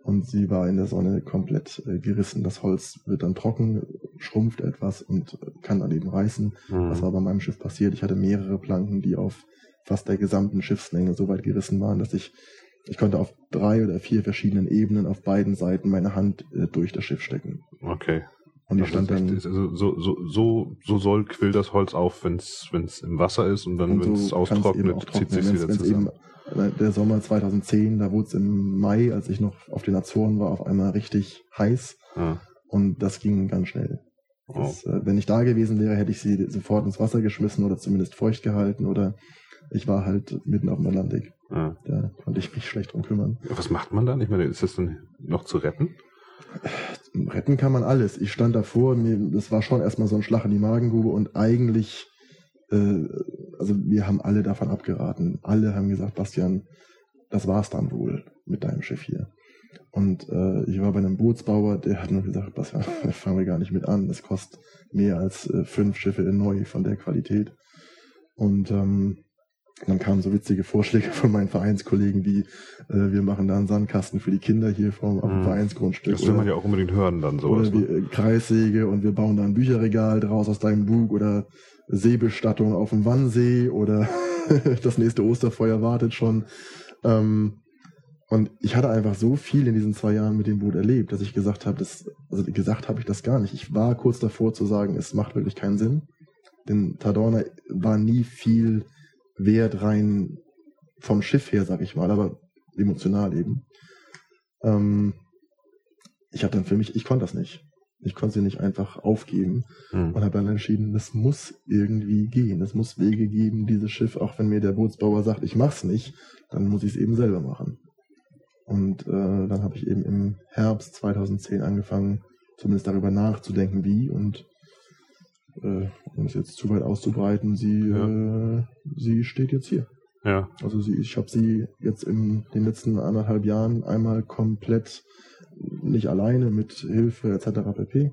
und sie war in der Sonne komplett äh, gerissen. Das Holz wird dann trocken, schrumpft etwas und kann dann eben reißen. Das war
Mhm.
bei meinem Schiff passiert. Ich hatte mehrere Planken, die auf fast der gesamten Schiffslänge so weit gerissen waren, dass ich, ich konnte auf drei oder vier verschiedenen Ebenen auf beiden Seiten meine Hand äh, durch das Schiff stecken.
Okay.
Und ich
Das
stand dann,
also so, so, so, so soll quillt das Holz auf, wenn es im Wasser ist und dann,
und
wenn es austrocknet, zieht sich wieder zusammen.
Eben, der Sommer 2010, da wurde es im Mai, als ich noch auf den Azoren war, auf einmal richtig heiß
Ah.
und das ging ganz schnell.
Oh.
Das, äh, wenn ich da gewesen wäre, hätte ich sie sofort ins Wasser geschmissen oder zumindest feucht gehalten oder ich war halt mitten auf dem Atlantik.
Ah.
Da konnte ich mich schlecht drum kümmern.
Was macht man dann? Ich meine, ist das dann noch zu retten?
Retten kann man alles. Ich stand davor, das war schon erstmal so ein Schlag in die Magengrube und eigentlich, äh, also wir haben alle davon abgeraten. Alle haben gesagt, Bastian, das war's dann wohl mit deinem Schiff hier. Und äh, ich war bei einem Bootsbauer, der hat nur gesagt, Bastian, fangen wir gar nicht mit an. Das kostet mehr als äh, fünf Schiffe neu von der Qualität. Und ähm, dann kamen so witzige Vorschläge von meinen Vereinskollegen wie, äh, wir machen da einen Sandkasten für die Kinder hier vom auf dem
Mhm.
Vereinsgrundstück.
Das will
Oder-
man ja auch unbedingt hören dann sowas.
oder
Ne?
wie, äh, Kreissäge und wir bauen da ein Bücherregal draus aus deinem Bug oder Seebestattung auf dem Wannsee oder das nächste Osterfeuer wartet schon. Ähm, und ich hatte einfach so viel in diesen zwei Jahren mit dem Boot erlebt, dass ich gesagt habe, das, also gesagt habe ich das gar nicht. Ich war kurz davor zu sagen, es macht wirklich keinen Sinn. Denn Tadorna war nie viel wert rein vom Schiff her, sag ich mal, aber emotional eben. Ähm, ich habe dann für mich, ich konnte das nicht. Ich konnte sie nicht einfach aufgeben
Hm.
und habe dann entschieden, das muss irgendwie gehen. Es muss Wege geben, dieses Schiff, auch wenn mir der Bootsbauer sagt, ich mach's nicht, dann muss ich es eben selber machen. Und äh, dann habe ich eben im Herbst 2010 angefangen, zumindest darüber nachzudenken, wie. Und äh, um es jetzt zu weit auszubreiten, sie,
Ja.
äh, sie steht jetzt hier.
Ja.
Also sie, ich habe sie jetzt in den letzten anderthalb Jahren einmal komplett nicht alleine mit Hilfe etc. pp.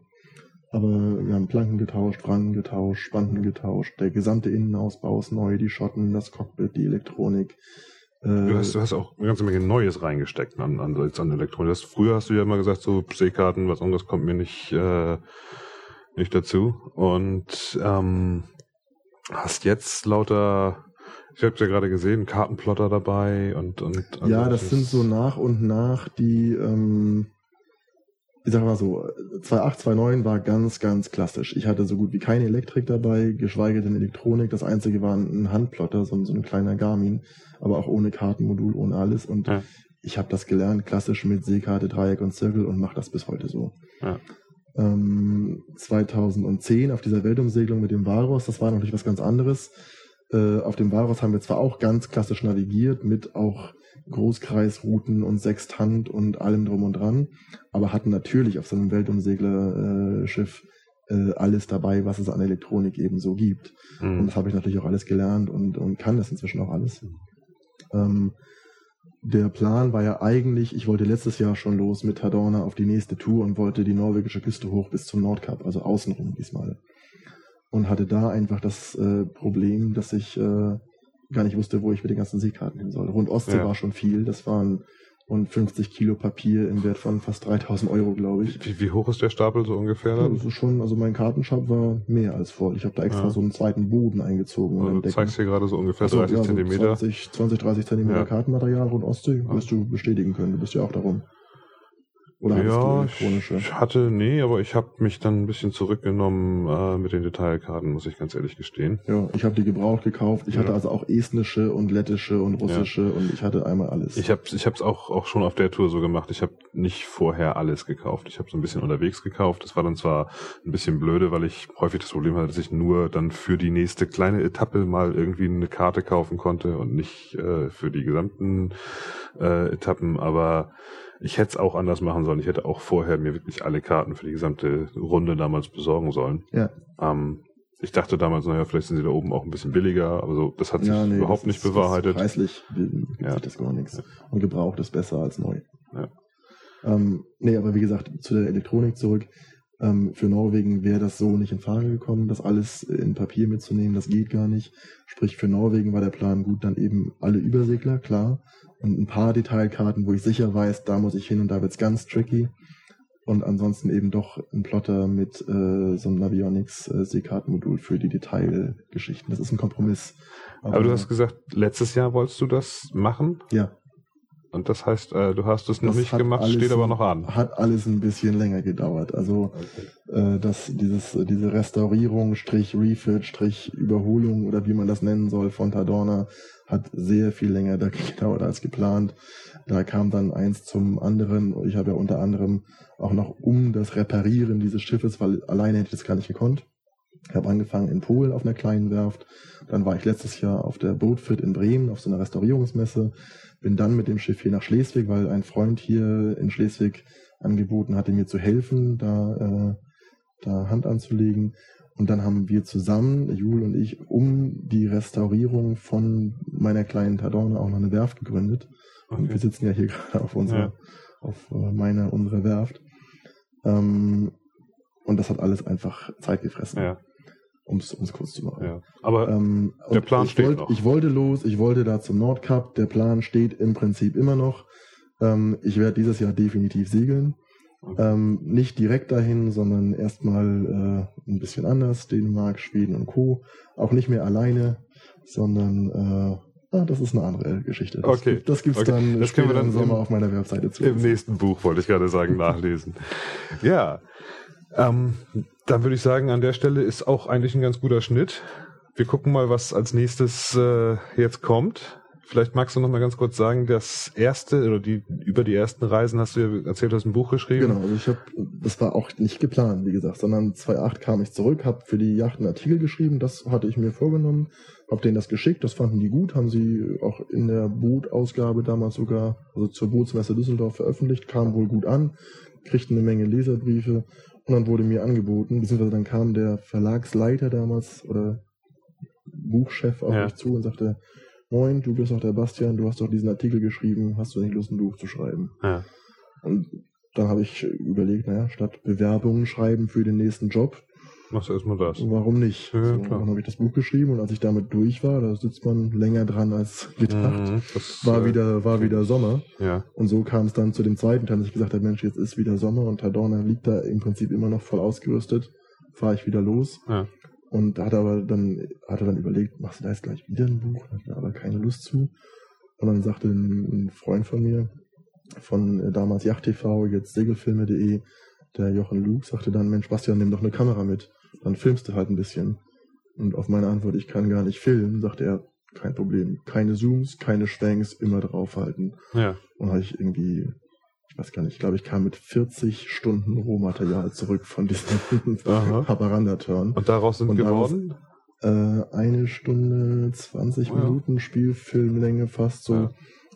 Aber wir haben Planken getauscht, Franken getauscht, Spanten getauscht, der gesamte Innenausbau ist neu, die Schotten, das Cockpit, die Elektronik. Äh,
Du hast, du hast auch eine ganze Menge Neues reingesteckt an, an, an Elektronik. Das, früher hast du ja immer gesagt, so Seekarten, was anderes kommt mir nicht, äh, nicht dazu. Und ähm, hast jetzt lauter, ich habe ja gerade gesehen, Kartenplotter dabei und und
ja,
also
das sind so nach und nach die, ähm, ich sag mal so, 2.8, 2.9 war ganz, ganz klassisch. Ich hatte so gut wie keine Elektrik dabei, geschweige denn Elektronik. Das einzige war ein Handplotter, so, ein- so ein kleiner Garmin, aber auch ohne Kartenmodul, ohne alles. Und
Ja.
ich habe das gelernt, klassisch mit Seekarte, Dreieck und Zirkel und mache das bis heute so.
Ja.
Ähm, 2010 auf dieser Weltumsegelung mit dem Varus, das war natürlich was ganz anderes. Äh, auf dem Varus haben wir zwar auch ganz klassisch navigiert, mit auch Großkreisrouten und Sextant und allem drum und dran, aber hatten natürlich auf so einem Weltumseglerschiff äh, alles dabei, was es an Elektronik eben so gibt. Und
Mhm.
das habe ich natürlich auch alles gelernt und, und kann das inzwischen auch alles. Ähm, der Plan war ja eigentlich, ich wollte letztes Jahr schon los mit Tadorna auf die nächste Tour und wollte die norwegische Küste hoch bis zum Nordkap, also außenrum diesmal. Und hatte da einfach das äh, Problem, dass ich äh, gar nicht wusste, wo ich mit den ganzen Seekarten hin soll. Rund Ostsee
Ja.
war schon viel, das waren rund 50 Kilo Papier im Wert von fast 3000 Euro, glaube ich.
wie, wie hoch ist der Stapel so ungefähr
Ja,
dann?
das ist schon, also mein Kartenshop war mehr als voll. Ich habe da extra
Ja.
so einen zweiten Boden eingezogen. in
Also du zeigst hier gerade so ungefähr
so,
30
ja, so
Zentimeter.
20, 20, 30 Zentimeter
Ja.
Kartenmaterial rund Ostsee, wirst du bestätigen können. Du bist ja auch darum. Oder
Ja, ich hatte, nee, aber ich habe mich dann ein bisschen zurückgenommen äh, mit den Detailkarten, muss ich ganz ehrlich gestehen.
Ja, ich habe die gebraucht gekauft. Ich
Ja.
hatte also auch estnische und lettische und russische und ich hatte einmal alles.
Ich habe ich hab's auch, auch schon auf der Tour so gemacht. Ich habe nicht vorher alles gekauft. Ich habe so ein bisschen unterwegs gekauft. Das war dann zwar ein bisschen blöde, weil ich häufig das Problem hatte, dass ich nur dann für die nächste kleine Etappe mal irgendwie eine Karte kaufen konnte und nicht äh, für die gesamten äh, Etappen. Aber ich hätte es auch anders machen sollen. Ich hätte auch vorher mir wirklich alle Karten für die gesamte Runde damals besorgen sollen.
ja,
Ähm, ich dachte damals, naja, vielleicht sind sie da oben auch ein bisschen billiger, aber so, das hat sich
ja, nee,
überhaupt nicht
ist-
bewahrheitet.
Preislich
Ja.
sich das gar nichts. Und gebraucht ist besser als neu.
Ja.
Ähm, nee, aber wie gesagt, zu der Elektronik zurück. Ähm, für Norwegen wäre das so nicht in Frage gekommen, das alles in Papier mitzunehmen. Das geht gar nicht. Sprich, für Norwegen war der Plan gut, dann eben alle Übersegler, klar. Und ein paar Detailkarten, wo ich sicher weiß, da muss ich hin und da wird's ganz tricky. Und ansonsten eben doch ein Plotter mit äh, so einem Navionics äh, Seekartenmodul für die Detailgeschichten. Das ist ein Kompromiss.
Aber du hast gesagt, letztes Jahr wolltest du das machen
ja,
und das heißt, äh, du hast es noch
Das
nicht gemacht,
alles
steht aber noch an.
hat alles ein bisschen länger gedauert. Also äh, dass dieses, diese Restaurierung, Strich Refit, Strich Überholung oder wie man das nennen soll von Tadorna hat sehr viel länger da- gedauert als geplant. Da kam dann eins zum anderen. Ich habe ja unter anderem auch noch um das Reparieren dieses Schiffes, weil alleine hätte ich das gar nicht gekonnt. Ich habe angefangen in Polen auf einer kleinen Werft. Dann war ich letztes Jahr auf der Boatfit in Bremen auf so einer Restaurierungsmesse. Bin dann mit dem Schiff hier nach Schleswig, weil ein Freund hier in Schleswig angeboten hatte, mir zu helfen, da, äh, da Hand anzulegen. Und dann haben wir zusammen, Jul und ich, um die Restaurierung von meiner kleinen Tadorne auch noch eine Werft gegründet. Und wir
Okay.
sitzen ja hier gerade auf unserer,
Ja.
auf äh, meiner, unserer Werft. Ähm, und das hat alles einfach Zeit gefressen,
Ja,
um es kurz zu machen.
ja. Aber
Ähm,
Der Plan
ich
steht
wollt,
noch.
Ich wollte los, ich wollte da zum Nordkap. Der Plan steht im Prinzip immer noch. Ähm, ich werde dieses Jahr definitiv segeln.
Okay.
Ähm, nicht direkt dahin, sondern erstmal äh, ein bisschen anders. Dänemark, Schweden und Co. Auch nicht mehr alleine, sondern äh, ah, das ist eine andere Geschichte. Das,
Okay.
Das gibt's
Okay.
dann
Das können wir dann
im Sommer auf meiner Webseite zu.
im nächsten Buch wollte ich gerade sagen, nachlesen. Ja, ähm, dann würde ich sagen, an der Stelle ist auch eigentlich ein ganz guter Schnitt. Wir gucken mal, was als nächstes äh, jetzt kommt. Vielleicht magst du noch mal ganz kurz sagen, das erste oder die über die ersten Reisen hast du ja erzählt, hast ein Buch geschrieben.
Genau, also ich habe, das war auch nicht geplant, wie gesagt, sondern 2008 kam ich zurück, habe für die Yacht einen Artikel geschrieben, das hatte ich mir vorgenommen, habe denen das geschickt, das fanden die gut, haben sie auch in der Bootausgabe damals sogar, also zur Bootsmesse Düsseldorf veröffentlicht, kam wohl gut an, kriegten eine Menge Leserbriefe dann wurde mir angeboten, beziehungsweise dann kam der Verlagsleiter damals oder Buchchef auf
Ja.
mich zu und sagte, Moin, du bist doch der Bastian, du hast doch diesen Artikel geschrieben, hast du nicht Lust, ein Buch zu schreiben?
Ja.
Und dann habe ich überlegt, naja, statt Bewerbungen schreiben für den nächsten Job,
Machst du erstmal das.
warum nicht?
Ja,
so,
klar.
dann habe ich das Buch geschrieben und als ich damit durch war, da sitzt man länger dran als gedacht.
Mhm, das,
War
äh,
wieder, war wieder Sommer.
Ja.
Und so kam es dann zu dem zweiten Teil, dass ich gesagt habe, Mensch, jetzt ist wieder Sommer und Tadorna liegt da im Prinzip immer noch voll ausgerüstet. Fahre ich wieder los.
Ja.
Und hat aber dann, hat er dann überlegt, machst du da jetzt gleich wieder ein Buch? Hat er aber keine Lust zu. Und dann sagte ein, ein Freund von mir, von äh, damals Yacht TV, jetzt Segelfilme.de, der Jochen Luke, sagte dann, Mensch, Bastian, nimm doch eine Kamera mit. Dann filmst du halt ein bisschen. Und auf meine Antwort, ich kann gar nicht filmen, sagte er, kein Problem. Keine Zooms, keine Schwenks, immer draufhalten.
Ja.
Und habe ich irgendwie, ich weiß gar nicht, ich glaube, ich kam mit 40 Stunden Rohmaterial zurück von diesem
Aha.
Haparanda-Turn.
Und daraus sind
Und daraus-
geworden?
Äh, eine Stunde, 20
Oh ja.
Minuten Spielfilmlänge fast so.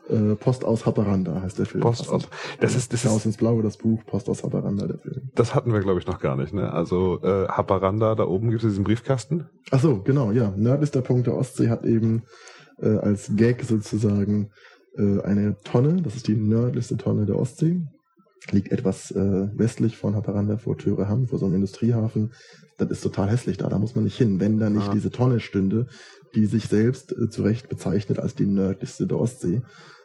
Äh, Post aus Haparanda heißt der Film.
Post aus. Das ist, das
Aus
ist,
ins Blaue, das Buch, Post aus Haparanda, der Film.
das hatten wir, glaube ich, noch gar nicht, ne? Also, äh, Haparanda, da oben gibt es diesen Briefkasten.
Ach so, genau, ja. Nördlichster Punkt der Ostsee hat eben äh, als Gag sozusagen äh, eine Tonne, das ist die nördlichste Tonne der Ostsee, liegt etwas äh, westlich von Haparanda vor Türeham, vor so einem Industriehafen. Das ist total hässlich da, da muss man nicht hin, wenn da nicht
Ah.
diese Tonne stünde, die sich selbst äh, zu Recht bezeichnet als die nördlichste der Ostsee.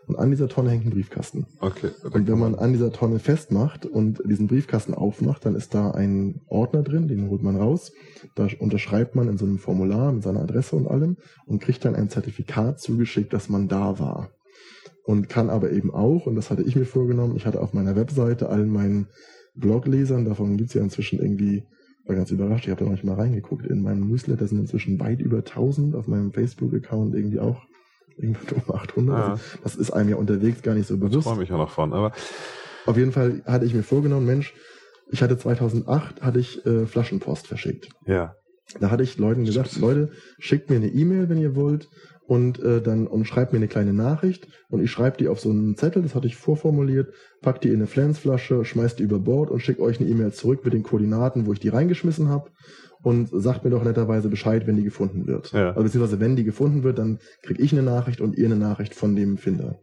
Und an dieser Tonne hängt ein Briefkasten.
Okay.
Und wenn man an dieser Tonne festmacht und diesen Briefkasten aufmacht, dann ist da ein Ordner drin, den holt man raus. Da unterschreibt man in so einem Formular mit seiner Adresse und allem und kriegt dann ein Zertifikat zugeschickt, dass man da war. Und kann aber eben auch, und das hatte ich mir vorgenommen, ich hatte auf meiner Webseite allen meinen Bloglesern, davon gibt's ja inzwischen irgendwie, war ganz überrascht, ich habe da noch nicht mal reingeguckt, in meinem Newsletter sind inzwischen weit über 1000, auf meinem Facebook-Account irgendwie auch irgendwo um 800.
Ja.
Das ist einem ja unterwegs gar nicht so
Ich
bewusst.
freue mich ja noch von, aber
Auf jeden Fall hatte ich mir vorgenommen, Mensch, ich hatte 2008 hatte ich äh, Flaschenpost verschickt.
ja.
Da hatte ich Leuten gesagt, Leute, schickt mir eine E-Mail, wenn ihr wollt, und äh, dann und schreibt mir eine kleine Nachricht und ich schreibe die auf so einen Zettel, das hatte ich vorformuliert, pack die in eine Flensflasche, schmeißt die über Bord und schickt euch eine E-Mail zurück mit den Koordinaten, wo ich die reingeschmissen habe und sagt mir doch netterweise Bescheid, wenn die gefunden wird.
Ja.
Also beziehungsweise wenn die gefunden wird, dann krieg ich eine Nachricht und ihr eine Nachricht von dem Finder.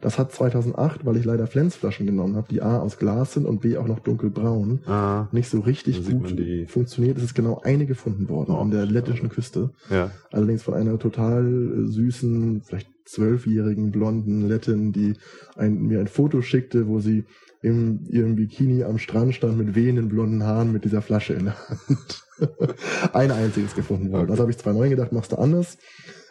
Das hat 2008, weil ich leider Flensflaschen genommen habe, die A aus Glas sind und B auch noch dunkelbraun,
Ah,
nicht so richtig gut funktioniert. Es ist genau eine gefunden worden
Oh,
an der lettischen Küste.
ja.
Allerdings von einer total süßen, vielleicht zwölfjährigen blonden Lettin, die ein, mir ein Foto schickte, wo sie in ihrem Bikini am Strand stand mit wehenden blonden Haaren mit dieser Flasche in der Hand. ein einziges gefunden worden. Also habe ich 2009 gedacht, machst du anders.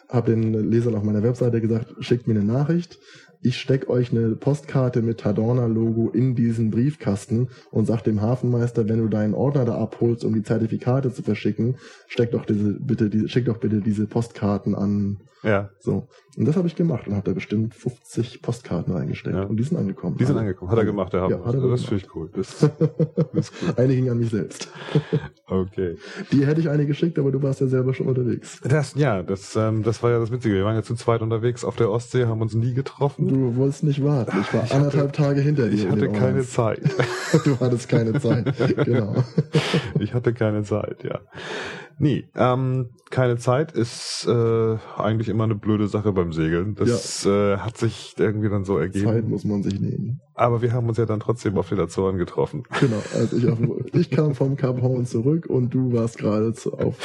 Hab den Lesern auf meiner Webseite gesagt, schickt mir eine Nachricht. Ich steck euch eine Postkarte mit Tadorna-Logo in diesen Briefkasten und sag dem Hafenmeister, wenn du deinen Ordner da abholst, um die Zertifikate zu verschicken, steck doch diese, bitte, die, schick doch bitte diese Postkarten an.
Ja.
So. Und das habe ich gemacht und habe da bestimmt 50 Postkarten reingesteckt.
Ja.
Und die sind angekommen.
Die sind
Alle.
angekommen. Hat er gemacht, der
Ja, hat er
Das finde ich cool. Das, das cool.
Eine ging an mich selbst.
Okay.
Die hätte ich eine geschickt, aber du warst ja selber schon unterwegs.
Das, ja, das, ähm, das war ja das Witzige. Wir waren ja zu zweit unterwegs auf der Ostsee, haben uns nie getroffen.
Du wolltest nicht warten. Ich war
Ich hatte-
anderthalb Tage hinter dir.
ich hatte keine
Orleans.
Zeit.
Du hattest keine Zeit. Genau.
Ich hatte keine Zeit, ja. Nee, ähm, keine Zeit ist äh, eigentlich immer eine blöde Sache beim Segeln. Das äh, hat sich irgendwie dann so ergeben.
Zeit muss man sich nehmen.
Aber wir haben uns ja dann trotzdem auf den Azoren getroffen.
Genau. Also ich, auf, ich kam vom Cap Horn zurück und du warst gerade zu, auf,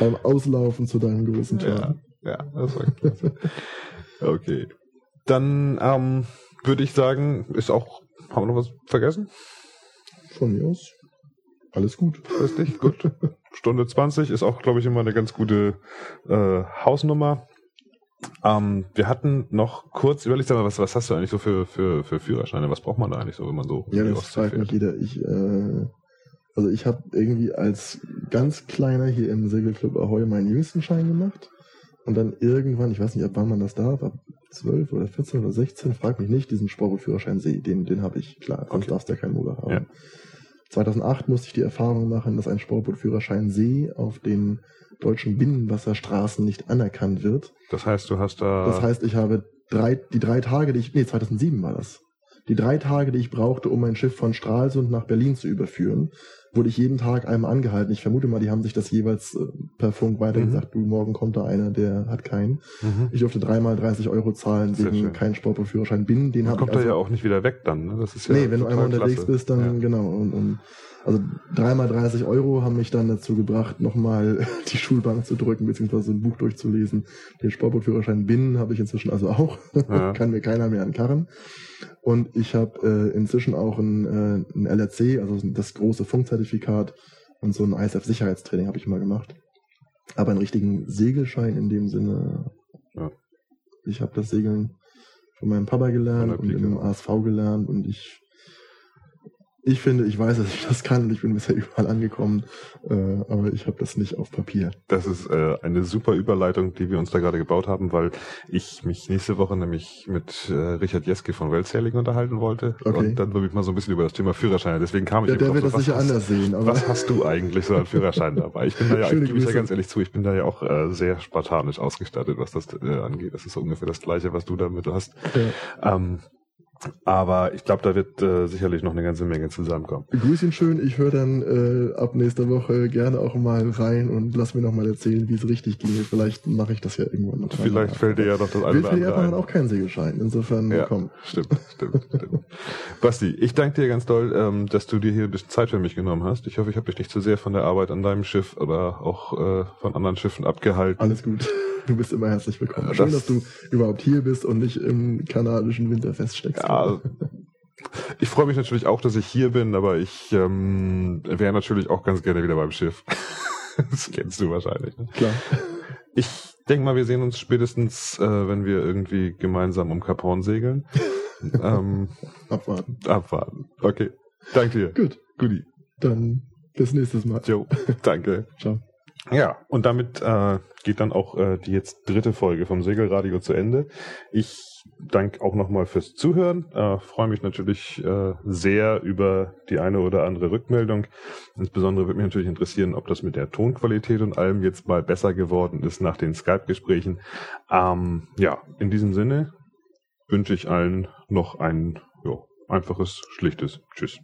beim Auslaufen zu deinem großen
Ja,
Turn.
ja, das war klasse. Okay. Dann ähm, würde ich sagen, ist auch, haben wir noch was vergessen?
Von mir aus. Alles gut.
Richtig, gut. Stunde 20 ist auch, glaube ich, immer eine ganz gute äh, Hausnummer. Ähm, wir hatten noch kurz überlegt, mal, was, was hast du eigentlich so für, für, für Führerscheine? Was braucht man da eigentlich so, wenn man so
Ja, das fragt mich jeder. Ich, äh, also ich habe irgendwie als ganz kleiner hier im Segelclub Ahoy meinen jüngsten Schein gemacht. Und dann irgendwann, ich weiß nicht, ab wann man das darf, ab 12 oder 14 oder 16, frag mich nicht, diesen Sportführerschein See, den, den habe ich, klar, sonst
Okay.
darfst du ja keinen Motor haben.
Ja.
2008 musste ich die Erfahrung machen, dass ein Sportbootführerschein See auf den deutschen Binnenwasserstraßen nicht anerkannt wird.
Das heißt, du hast da.
Das heißt, ich habe drei, die drei Tage, die ich, nee, 2007 war das. Die drei Tage, die ich brauchte, um mein Schiff von Stralsund nach Berlin zu überführen, wurde ich jeden Tag einmal angehalten. Ich vermute mal, die haben sich das jeweils äh, per Funk weitergesagt, mhm. du, morgen kommt da einer, der hat keinen. Mhm. Ich durfte dreimal 30 Euro zahlen wegen keinen Sportführerschein bin. Den
kommt
ich also,
er ja auch nicht wieder weg dann. Ne?
Das ist ja nee, wenn du einmal unterwegs klasse. bist, dann ja. genau. Und, und also dreimal 30 Euro haben mich dann dazu gebracht, nochmal die Schulbank zu drücken, beziehungsweise ein Buch durchzulesen. Den Sportbuchführerschein BIN habe ich inzwischen also auch. Ja. Kann mir keiner mehr ankarren. Und ich habe äh, inzwischen auch ein, äh, ein LRC, also das große Funkzertifikat und so ein ISF-Sicherheitstraining habe ich mal gemacht. Aber einen richtigen Segelschein in dem Sinne. Ja. Ich habe das Segeln von meinem Papa gelernt und im ASV gelernt und ich ich finde, ich weiß, dass ich das kann und ich bin bisher überall angekommen, äh, aber ich habe das nicht auf Papier.
Das ist äh, eine super Überleitung, die wir uns da gerade gebaut haben, weil ich mich nächste Woche nämlich mit äh, Richard Jeske von Weltsailing unterhalten wollte okay. und dann würde ich mal so ein bisschen über das Thema Führerschein. Deswegen kam ich.
Ja, der wird das sicher anders sehen.
Aber was hast du eigentlich so an Führerschein dabei? Ich bin da ja, ich gebe ich ja ganz ehrlich zu, ich bin da ja auch äh, sehr spartanisch ausgestattet, was das äh, angeht. Das ist ungefähr das Gleiche, was du damit hast. Ja. Ähm, aber ich glaube, da wird äh, sicherlich noch eine ganze Menge zusammenkommen.
Grüß ihn schön. Ich höre dann äh, ab nächster Woche gerne auch mal rein und lass mir noch mal erzählen, wie es richtig ging. Vielleicht mache ich das ja irgendwann
noch. Vielleicht fällt dir ja noch das eine oder andere
ein. auch keinen Segelschein. Insofern,
ja, komm. Stimmt, stimmt, stimmt. Basti, ich danke dir ganz doll, ähm, dass du dir hier ein bisschen Zeit für mich genommen hast. Ich hoffe, ich habe dich nicht zu sehr von der Arbeit an deinem Schiff oder auch äh, von anderen Schiffen abgehalten.
Alles gut. Du bist immer herzlich willkommen. Schön, dass du überhaupt hier bist und nicht im kanadischen Winter feststeckst.
Ja, ich freue mich natürlich auch, dass ich hier bin, aber ich ähm, wäre natürlich auch ganz gerne wieder beim Schiff. das kennst du wahrscheinlich. Ne?
Klar.
Ich denke mal, wir sehen uns spätestens, äh, wenn wir irgendwie gemeinsam um Cap Horn segeln.
ähm, abwarten.
Abwarten. Okay. Danke dir.
Gut.
Guti.
Dann bis nächstes Mal.
Jo. Danke.
Ciao.
Ja, und damit äh, geht dann auch äh, die jetzt dritte Folge vom Segelradio zu Ende. Ich danke auch nochmal fürs Zuhören. Äh, Freue mich natürlich äh, sehr über die eine oder andere Rückmeldung. Insbesondere würde mich natürlich interessieren, ob das mit der Tonqualität und allem jetzt mal besser geworden ist nach den Skype-Gesprächen. Ähm, ja, in diesem Sinne wünsche ich allen noch ein jo, einfaches, schlichtes Tschüss.